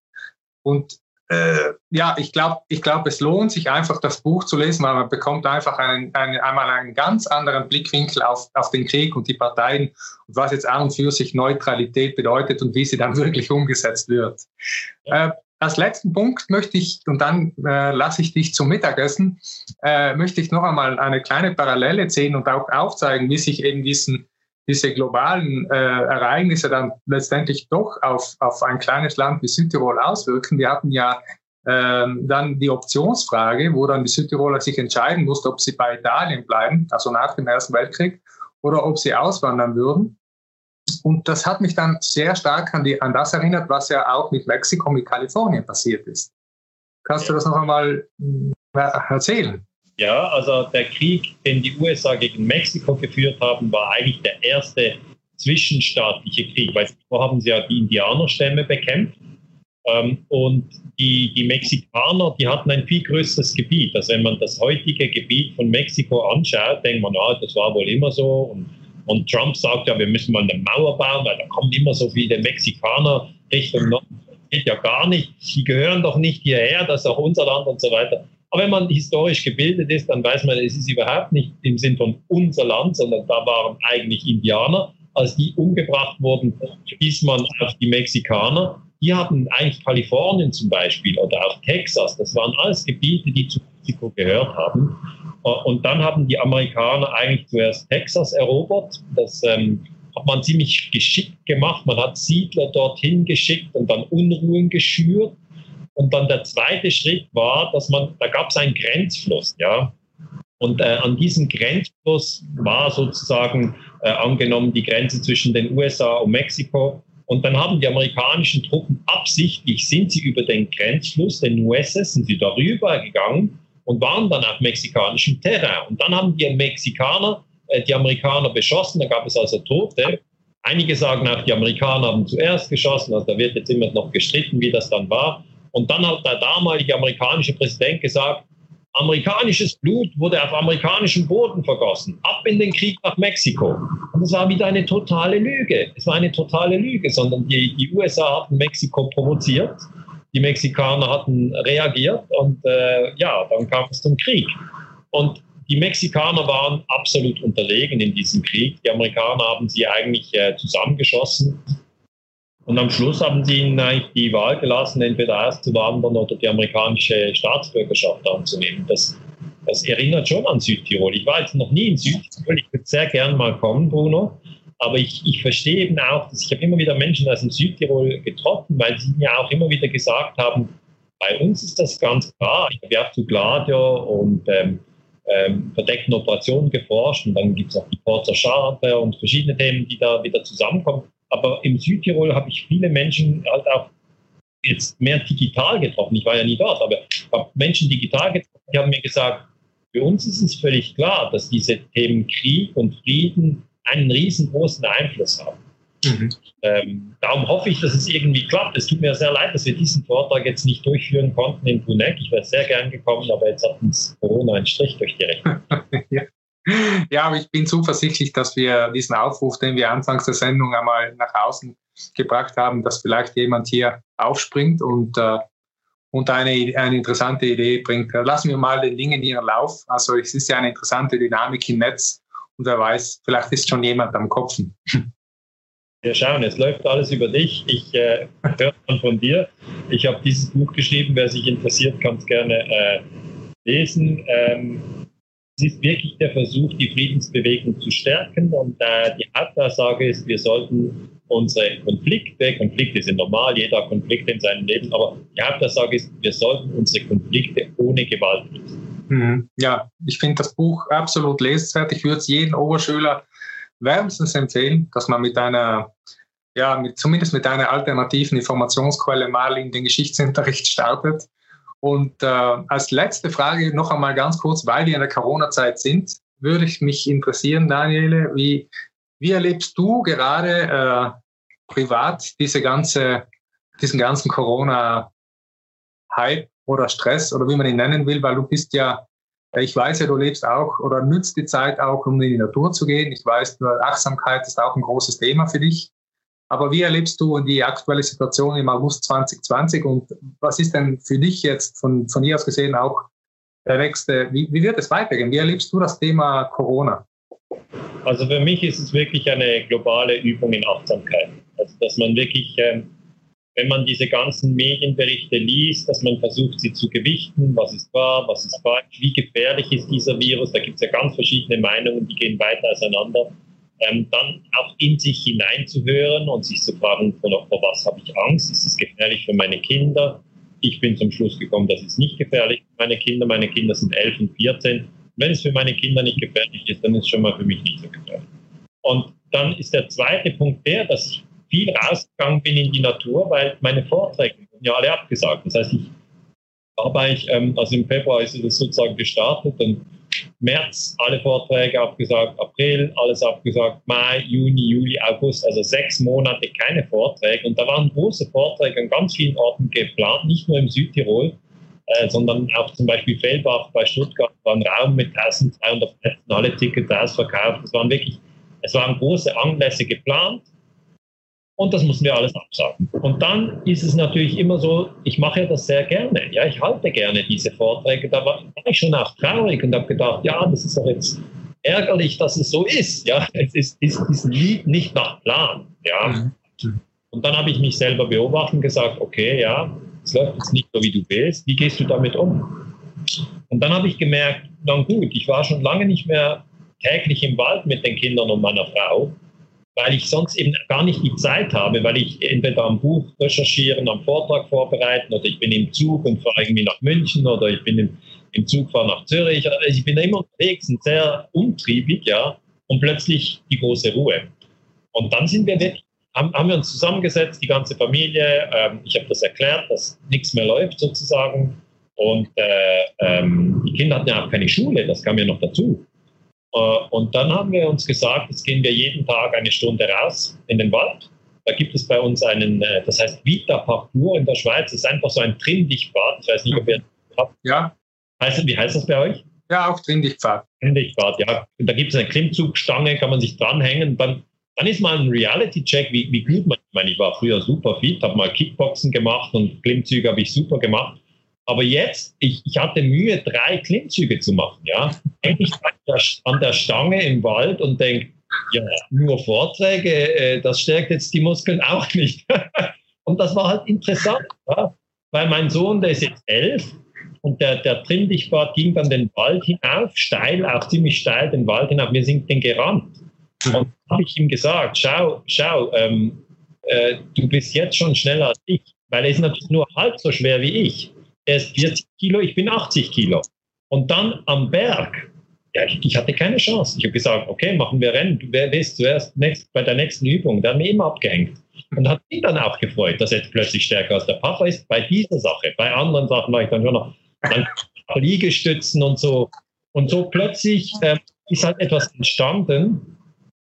Und äh, ja, ich glaube, ich glaub, es lohnt sich einfach, das Buch zu lesen, weil man bekommt einfach einen, einen, einmal einen ganz anderen Blickwinkel auf, auf den Krieg und die Parteien und was jetzt an und für sich Neutralität bedeutet und wie sie dann (laughs) wirklich umgesetzt wird. Äh, als letzten Punkt möchte ich, und dann äh, lasse ich dich zum Mittagessen, äh, möchte ich noch einmal eine kleine Parallele ziehen und auch aufzeigen, wie sich eben diesen diese globalen äh, Ereignisse dann letztendlich doch auf, auf ein kleines Land wie Südtirol auswirken. Wir hatten ja ähm, dann die Optionsfrage, wo dann die Südtiroler sich entscheiden mussten, ob sie bei Italien bleiben, also nach dem Ersten Weltkrieg, oder ob sie auswandern würden. Und das hat mich dann sehr stark an, die, an das erinnert, was ja auch mit Mexiko, mit Kalifornien passiert ist. Kannst du das noch einmal äh, erzählen? Ja, also der Krieg, den die USA gegen Mexiko geführt haben, war eigentlich der erste zwischenstaatliche Krieg, weil zuvor haben sie ja die Indianerstämme bekämpft. Ähm, und die, die Mexikaner, die hatten ein viel größeres Gebiet. Also wenn man das heutige Gebiet von Mexiko anschaut, denkt man, ah, das war wohl immer so. Und, und Trump sagt ja, wir müssen mal eine Mauer bauen, weil da kommen immer so viele Mexikaner Richtung Norden. Das geht ja gar nicht. Die gehören doch nicht hierher, das ist auch unser Land und so weiter. Aber wenn man historisch gebildet ist, dann weiß man, es ist überhaupt nicht im Sinn von unser Land, sondern da waren eigentlich Indianer. Als die umgebracht wurden, stieß man auf die Mexikaner. Die hatten eigentlich Kalifornien zum Beispiel oder auch Texas. Das waren alles Gebiete, die zu Mexiko gehört haben. Und dann haben die Amerikaner eigentlich zuerst Texas erobert. Das ähm, hat man ziemlich geschickt gemacht. Man hat Siedler dorthin geschickt und dann Unruhen geschürt. Und dann der zweite Schritt war, dass man, da gab es einen Grenzfluss, ja. Und äh, an diesem Grenzfluss war sozusagen äh, angenommen die Grenze zwischen den USA und Mexiko. Und dann haben die amerikanischen Truppen absichtlich, sind sie über den Grenzfluss, den USS, sind sie darüber gegangen und waren dann auf mexikanischem Terrain. Und dann haben die Mexikaner äh, die Amerikaner beschossen, da gab es also Tote. Einige sagen auch, die Amerikaner haben zuerst geschossen, also da wird jetzt immer noch gestritten, wie das dann war. Und dann hat der damalige amerikanische Präsident gesagt, amerikanisches Blut wurde auf amerikanischem Boden vergossen. Ab in den Krieg nach Mexiko. Und das war wieder eine totale Lüge. Es war eine totale Lüge, sondern die, die USA hatten Mexiko provoziert. Die Mexikaner hatten reagiert und äh, ja, dann kam es zum Krieg. Und die Mexikaner waren absolut unterlegen in diesem Krieg. Die Amerikaner haben sie eigentlich äh, zusammengeschossen. Und am Schluss haben sie ihnen eigentlich die Wahl gelassen, entweder auszuwandern oder die amerikanische Staatsbürgerschaft anzunehmen. Das, das erinnert schon an Südtirol. Ich war jetzt noch nie in Südtirol. Ich würde sehr gern mal kommen, Bruno. Aber ich, ich verstehe eben auch, dass ich habe immer wieder Menschen aus dem Südtirol getroffen, weil sie mir auch immer wieder gesagt haben, bei uns ist das ganz klar. Ich habe ja zu Gladio und ähm, ähm, verdeckten Operationen geforscht und dann gibt es auch die Porzer Charter und verschiedene Themen, die da wieder zusammenkommen. Aber im Südtirol habe ich viele Menschen halt auch jetzt mehr digital getroffen. Ich war ja nie dort, aber habe Menschen digital getroffen, die haben mir gesagt, für uns ist es völlig klar, dass diese Themen Krieg und Frieden einen riesengroßen Einfluss haben. Mhm. Ähm, darum hoffe ich, dass es irgendwie klappt. Es tut mir sehr leid, dass wir diesen Vortrag jetzt nicht durchführen konnten in Bruneck. Ich wäre sehr gern gekommen, aber jetzt hat uns Corona einen Strich durch die Rechnung. (laughs) (laughs) ja. (laughs) ja, aber ich bin zuversichtlich, dass wir diesen Aufruf, den wir anfangs der Sendung einmal nach außen gebracht haben, dass vielleicht jemand hier aufspringt und, äh, und eine, eine interessante Idee bringt. Lassen wir mal den Dingen ihren Lauf. Also es ist ja eine interessante Dynamik im Netz und wer weiß, vielleicht ist schon jemand am Kopfen. (laughs) Wir schauen, es läuft alles über dich. Ich äh, höre dann von dir. Ich habe dieses Buch geschrieben. Wer sich interessiert, kann es gerne äh, lesen. Ähm, es ist wirklich der Versuch, die Friedensbewegung zu stärken. Und äh, die Hauptaussage ist, wir sollten unsere Konflikte, Konflikte sind normal, jeder hat Konflikte in seinem Leben, aber die Hauptaussage ist, wir sollten unsere Konflikte ohne Gewalt lösen. Mhm. Ja, ich finde das Buch absolut lesenswert. Ich würde es jedem Oberschüler wärmstens empfehlen, dass man mit einer, ja, mit, zumindest mit einer alternativen Informationsquelle mal in den Geschichtsunterricht startet. Und äh, als letzte Frage noch einmal ganz kurz, weil wir in der Corona-Zeit sind, würde ich mich interessieren, Daniele, wie, wie erlebst du gerade äh, privat diese ganze, diesen ganzen Corona-Hype oder Stress oder wie man ihn nennen will, weil du bist ja ich weiß ja, du lebst auch oder nützt die Zeit auch, um in die Natur zu gehen. Ich weiß, Achtsamkeit ist auch ein großes Thema für dich. Aber wie erlebst du die aktuelle Situation im August 2020 und was ist denn für dich jetzt von, von hier aus gesehen auch der nächste, wie, wie wird es weitergehen? Wie erlebst du das Thema Corona? Also für mich ist es wirklich eine globale Übung in Achtsamkeit. Also dass man wirklich ähm, wenn man diese ganzen Medienberichte liest, dass man versucht, sie zu gewichten, was ist wahr, was ist falsch, wie gefährlich ist dieser Virus, da gibt es ja ganz verschiedene Meinungen, die gehen weiter auseinander. Ähm, dann auch in sich hineinzuhören und sich zu fragen, vor, vor was habe ich Angst, ist es gefährlich für meine Kinder? Ich bin zum Schluss gekommen, das ist nicht gefährlich für meine Kinder. Meine Kinder sind 11 und 14. Wenn es für meine Kinder nicht gefährlich ist, dann ist es schon mal für mich nicht so gefährlich. Und dann ist der zweite Punkt der, dass ich viel rausgegangen bin in die Natur, weil meine Vorträge wurden ja alle abgesagt. Das heißt, ich habe ich, ähm, also im Februar ist es sozusagen gestartet, dann März alle Vorträge abgesagt, April alles abgesagt, Mai, Juni, Juli, August, also sechs Monate keine Vorträge. Und da waren große Vorträge an ganz vielen Orten geplant, nicht nur im Südtirol, äh, sondern auch zum Beispiel Fellbach bei Stuttgart war ein Raum mit 1200 Plätzen, alle Tickets ausverkauft. Es waren wirklich, es waren große Anlässe geplant und das mussten wir alles absagen. Und dann ist es natürlich immer so, ich mache das sehr gerne. Ja, ich halte gerne diese Vorträge. Da war, ich schon auch traurig und habe gedacht, ja, das ist doch jetzt ärgerlich, dass es so ist. Ja, (laughs) es ist, ist, ist nicht nach Plan. Ja. Mhm. Und dann habe ich mich selber beobachtet und gesagt, okay, ja, es läuft jetzt nicht so, wie du willst. Wie gehst du damit um? Und dann habe ich gemerkt, na gut, ich war schon lange nicht mehr täglich im Wald mit den Kindern und meiner Frau weil ich sonst eben gar nicht die Zeit habe, weil ich entweder am Buch recherchieren, am Vortrag vorbereiten oder ich bin im Zug und fahre irgendwie nach München oder ich bin im, im Zug fahre nach Zürich. Also ich bin immer unterwegs und sehr umtriebig, ja, und plötzlich die große Ruhe. Und dann sind wir wirklich, haben, wir uns zusammengesetzt, die ganze Familie. Ähm, ich habe das erklärt, dass nichts mehr läuft sozusagen. Und äh, ähm, die Kinder hatten ja auch keine Schule, das kam ja noch dazu. Äh, und dann haben wir uns gesagt, jetzt gehen wir jeden Tag eine Stunde raus in den Wald. Da gibt es bei uns einen, äh, das heißt Vita Parcours in der Schweiz. Das ist einfach so ein Trimmdichtbad. Ich weiß nicht, ob ihr das habt. Ja. Heißt, wie heißt das bei euch? Ja, auch Trimmdichtbad. Trimmdichtbad, ja. Da gibt es eine Klimmzugstange, kann man sich dranhängen. Dann, dann ist mal ein Reality-Check, wie, wie gut man, ich meine, ich war früher super fit, habe mal Kickboxen gemacht und Klimmzüge habe ich super gemacht. Aber jetzt, ich, ich hatte Mühe, drei Klimmzüge zu machen. Ja, ich an der Stange im Wald und denke, ja, nur Vorträge, äh, das stärkt jetzt die Muskeln auch nicht. (laughs) und das war halt interessant, ja? weil mein Sohn, der ist jetzt elf und der, der Trimmdichtbad ging dann den Wald hinauf, steil, auch ziemlich steil den Wald hinauf. Wir sind den gerannt. Und habe ich ihm gesagt, schau, schau, ähm, äh, du bist jetzt schon schneller als ich, weil er ist natürlich nur halb so schwer wie ich. Er ist 40 Kilo, ich bin 80 Kilo. Und dann am Berg, ja, ich, hatte keine Chance. Ich habe gesagt, okay, machen wir Rennen. Du wirst zuerst next, bei der nächsten Übung. Da haben wir immer abgehängt. Und hat mich dann auch gefreut, dass er jetzt plötzlich stärker als der Papa ist bei dieser Sache. Bei anderen Sachen war ich dann schon noch dann (laughs) Liegestützen und so. Und so plötzlich äh, ist halt etwas entstanden,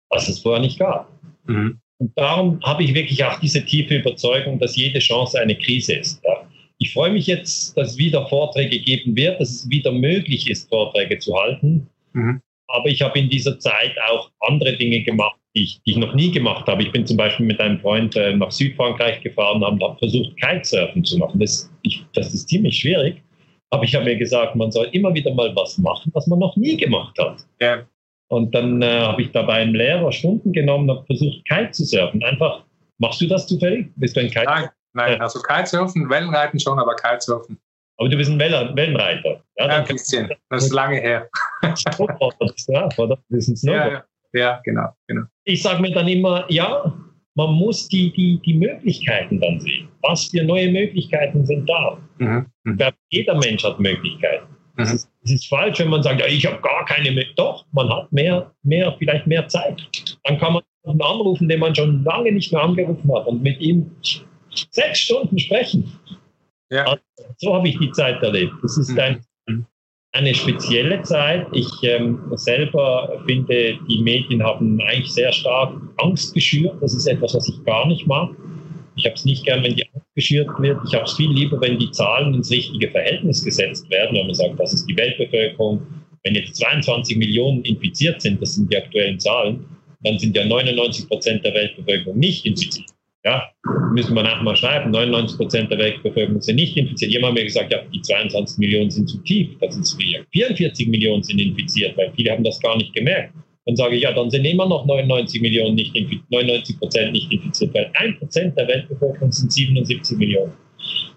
was es vorher nicht gab. Mhm. Und darum habe ich wirklich auch diese tiefe Überzeugung, dass jede Chance eine Krise ist. Ja. Ich freue mich jetzt, dass es wieder Vorträge geben wird, dass es wieder möglich ist, Vorträge zu halten. Mhm. Aber ich habe in dieser Zeit auch andere Dinge gemacht, die ich, die ich noch nie gemacht habe. Ich bin zum Beispiel mit einem Freund äh, nach Südfrankreich gefahren und habe versucht, Kitesurfen zu machen. Das, ich, das ist ziemlich schwierig. Aber ich habe mir gesagt, man soll immer wieder mal was machen, was man noch nie gemacht hat. Ja. Und dann äh, habe ich da bei einem Lehrer Stunden genommen und versucht, Kite zu surfen. Einfach, machst du das zufällig? Bist du ein Kite? Nein, nein, also Kitesurfen, Wellenreiten schon, aber Kitesurfen. Aber du bist ein Wellenreiter. Ja, ja ein bisschen. Das ist lange her. (laughs) oder? Das ist ein Ja, ja. ja, genau, genau. Ich sage mir dann immer, ja, man muss die, die, die Möglichkeiten dann sehen. Was für neue Möglichkeiten sind da? Mhm. mhm. Jeder Mensch hat Möglichkeiten. Mhm. Es, ist, es ist falsch, wenn man sagt, ja, ich habe gar keine mehr. Doch, man hat mehr, mehr, vielleicht mehr Zeit. Dann kann man einen anrufen, den man schon lange nicht mehr angerufen hat und mit ihm sechs Stunden sprechen. Ja. Also, so habe ich die Zeit erlebt. Das ist mhm. ein eine spezielle Zeit. Ich ähm, selber finde, die Medien haben eigentlich sehr stark Angst geschürt. Das ist etwas, was ich gar nicht mag. Ich habe es nicht gern, wenn die Angst geschürt wird. Ich habe es viel lieber, wenn die Zahlen ins richtige Verhältnis gesetzt werden. Wenn man sagt, das ist die Weltbevölkerung. Wenn jetzt 22 Millionen infiziert sind, das sind die aktuellen Zahlen, dann sind ja 99 Prozent der Weltbevölkerung nicht infiziert. Ja, müssen wir nachher mal schreiben. 99 Prozent der Weltbevölkerung sind nicht infiziert. Jemand hat mir gesagt, ja, die 22 Millionen sind zu tief. Das ist viel. 44 Millionen sind infiziert, weil viele haben das gar nicht gemerkt. Dann sage ich, ja, dann sind immer noch 99 Millionen nicht 99 Prozent nicht infiziert, weil ein Prozent der Weltbevölkerung sind 77 Millionen.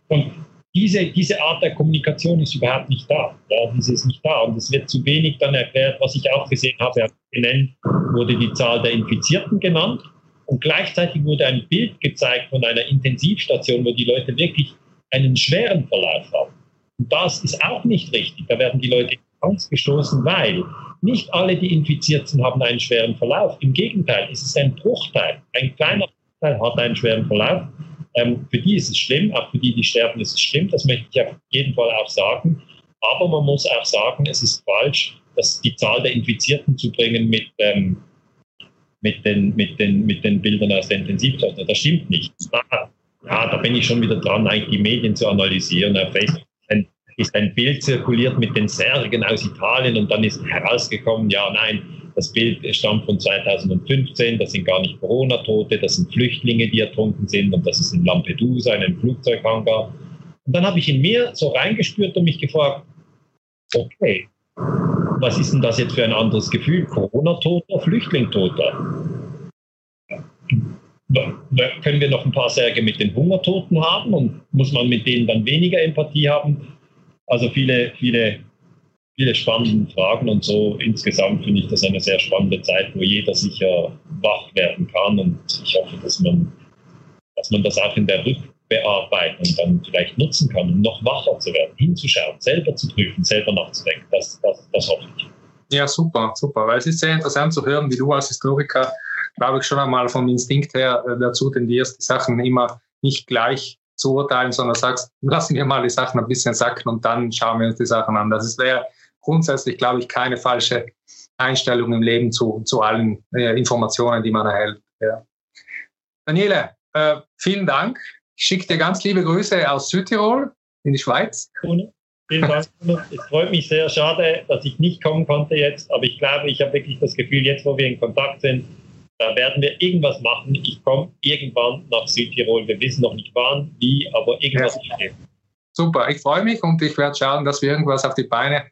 Und diese, diese Art der Kommunikation ist überhaupt nicht da. Ja, diese ist nicht da. Und es wird zu wenig dann erklärt, was ich auch gesehen habe. Genannt wurde die Zahl der Infizierten genannt. Und gleichzeitig wurde ein Bild gezeigt von einer Intensivstation, wo die Leute wirklich einen schweren Verlauf haben. Und das ist auch nicht richtig. Da werden die Leute Angst gestoßen, weil nicht alle, die infiziert sind, haben einen schweren Verlauf. Im Gegenteil, es ist ein Bruchteil. Ein kleiner Bruchteil hat einen schweren Verlauf. Ähm, für die ist es schlimm, auch für die, die sterben, ist es schlimm. Das möchte ich auf jeden Fall auch sagen. Aber man muss auch sagen, es ist falsch, dass die Zahl der Infizierten zu bringen mit ähm, mit den, mit den, mit den Bildern aus der Intensivstation. Das stimmt nicht. Ja, da bin ich schon wieder dran, eigentlich die Medien zu analysieren. Auf Facebook ist ein Bild zirkuliert mit den Särgen aus Italien und dann ist herausgekommen, ja, nein, das Bild stammt von 2015, das sind gar nicht Corona-Tote, das sind Flüchtlinge, die ertrunken sind und das ist in Lampedusa, in einem Flugzeughangar. Und dann habe ich in mir so reingespürt und mich gefragt, okay, was ist denn das jetzt für ein anderes Gefühl? Corona-Toter, Flüchtling-Toter? Können wir noch ein paar Särge mit den Hungertoten haben und muss man mit denen dann weniger Empathie haben? Also viele, viele, viele spannende Fragen und so insgesamt finde ich das eine sehr spannende Zeit, wo jeder sicher wach werden kann und ich hoffe, dass man, dass man das auch in der Rück bearbeiten und dann vielleicht nutzen kann, um noch wacher zu werden, hinzuschauen, selber zu prüfen, selber nachzudenken. Das, das, das hoffe ich. Ja, super, super. Weil es ist sehr interessant zu hören, wie du als Historiker, glaube ich, schon einmal vom Instinkt her äh, dazu tendierst, die Sachen immer nicht gleich zu urteilen, sondern sagst, (laughs) lassen wir mal die Sachen ein bisschen sacken und dann schauen wir uns die Sachen an. Das wäre grundsätzlich, glaube ich, keine falsche Einstellung im Leben zu, zu allen äh, Informationen, die man erhält. Ja. Daniele, äh, vielen Dank ich schicke dir ganz liebe Grüße aus Südtirol in die Schweiz. Vielen Dank. Es freut mich sehr. Schade, dass ich nicht kommen konnte jetzt, aber ich glaube, ich habe wirklich das Gefühl, jetzt wo wir in Kontakt sind, da werden wir irgendwas machen. Ich komme irgendwann nach Südtirol. Wir wissen noch nicht wann, wie, aber irgendwas ja. Super, ich freue mich und ich werde schauen, dass wir irgendwas auf die Beine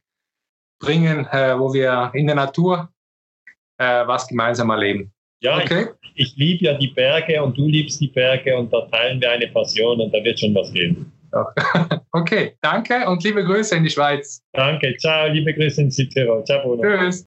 bringen, äh, wo wir in der Natur äh, was gemeinsam erleben. Ja, okay. ich, ich liebe ja die Berge und du liebst die Berge und da teilen wir eine Passion und da wird schon was gehen. (laughs) Okay, danke und liebe Grüße in die Schweiz. Danke, ciao, liebe Grüße in Südtirol. Ciao, Bruno. Tschüss.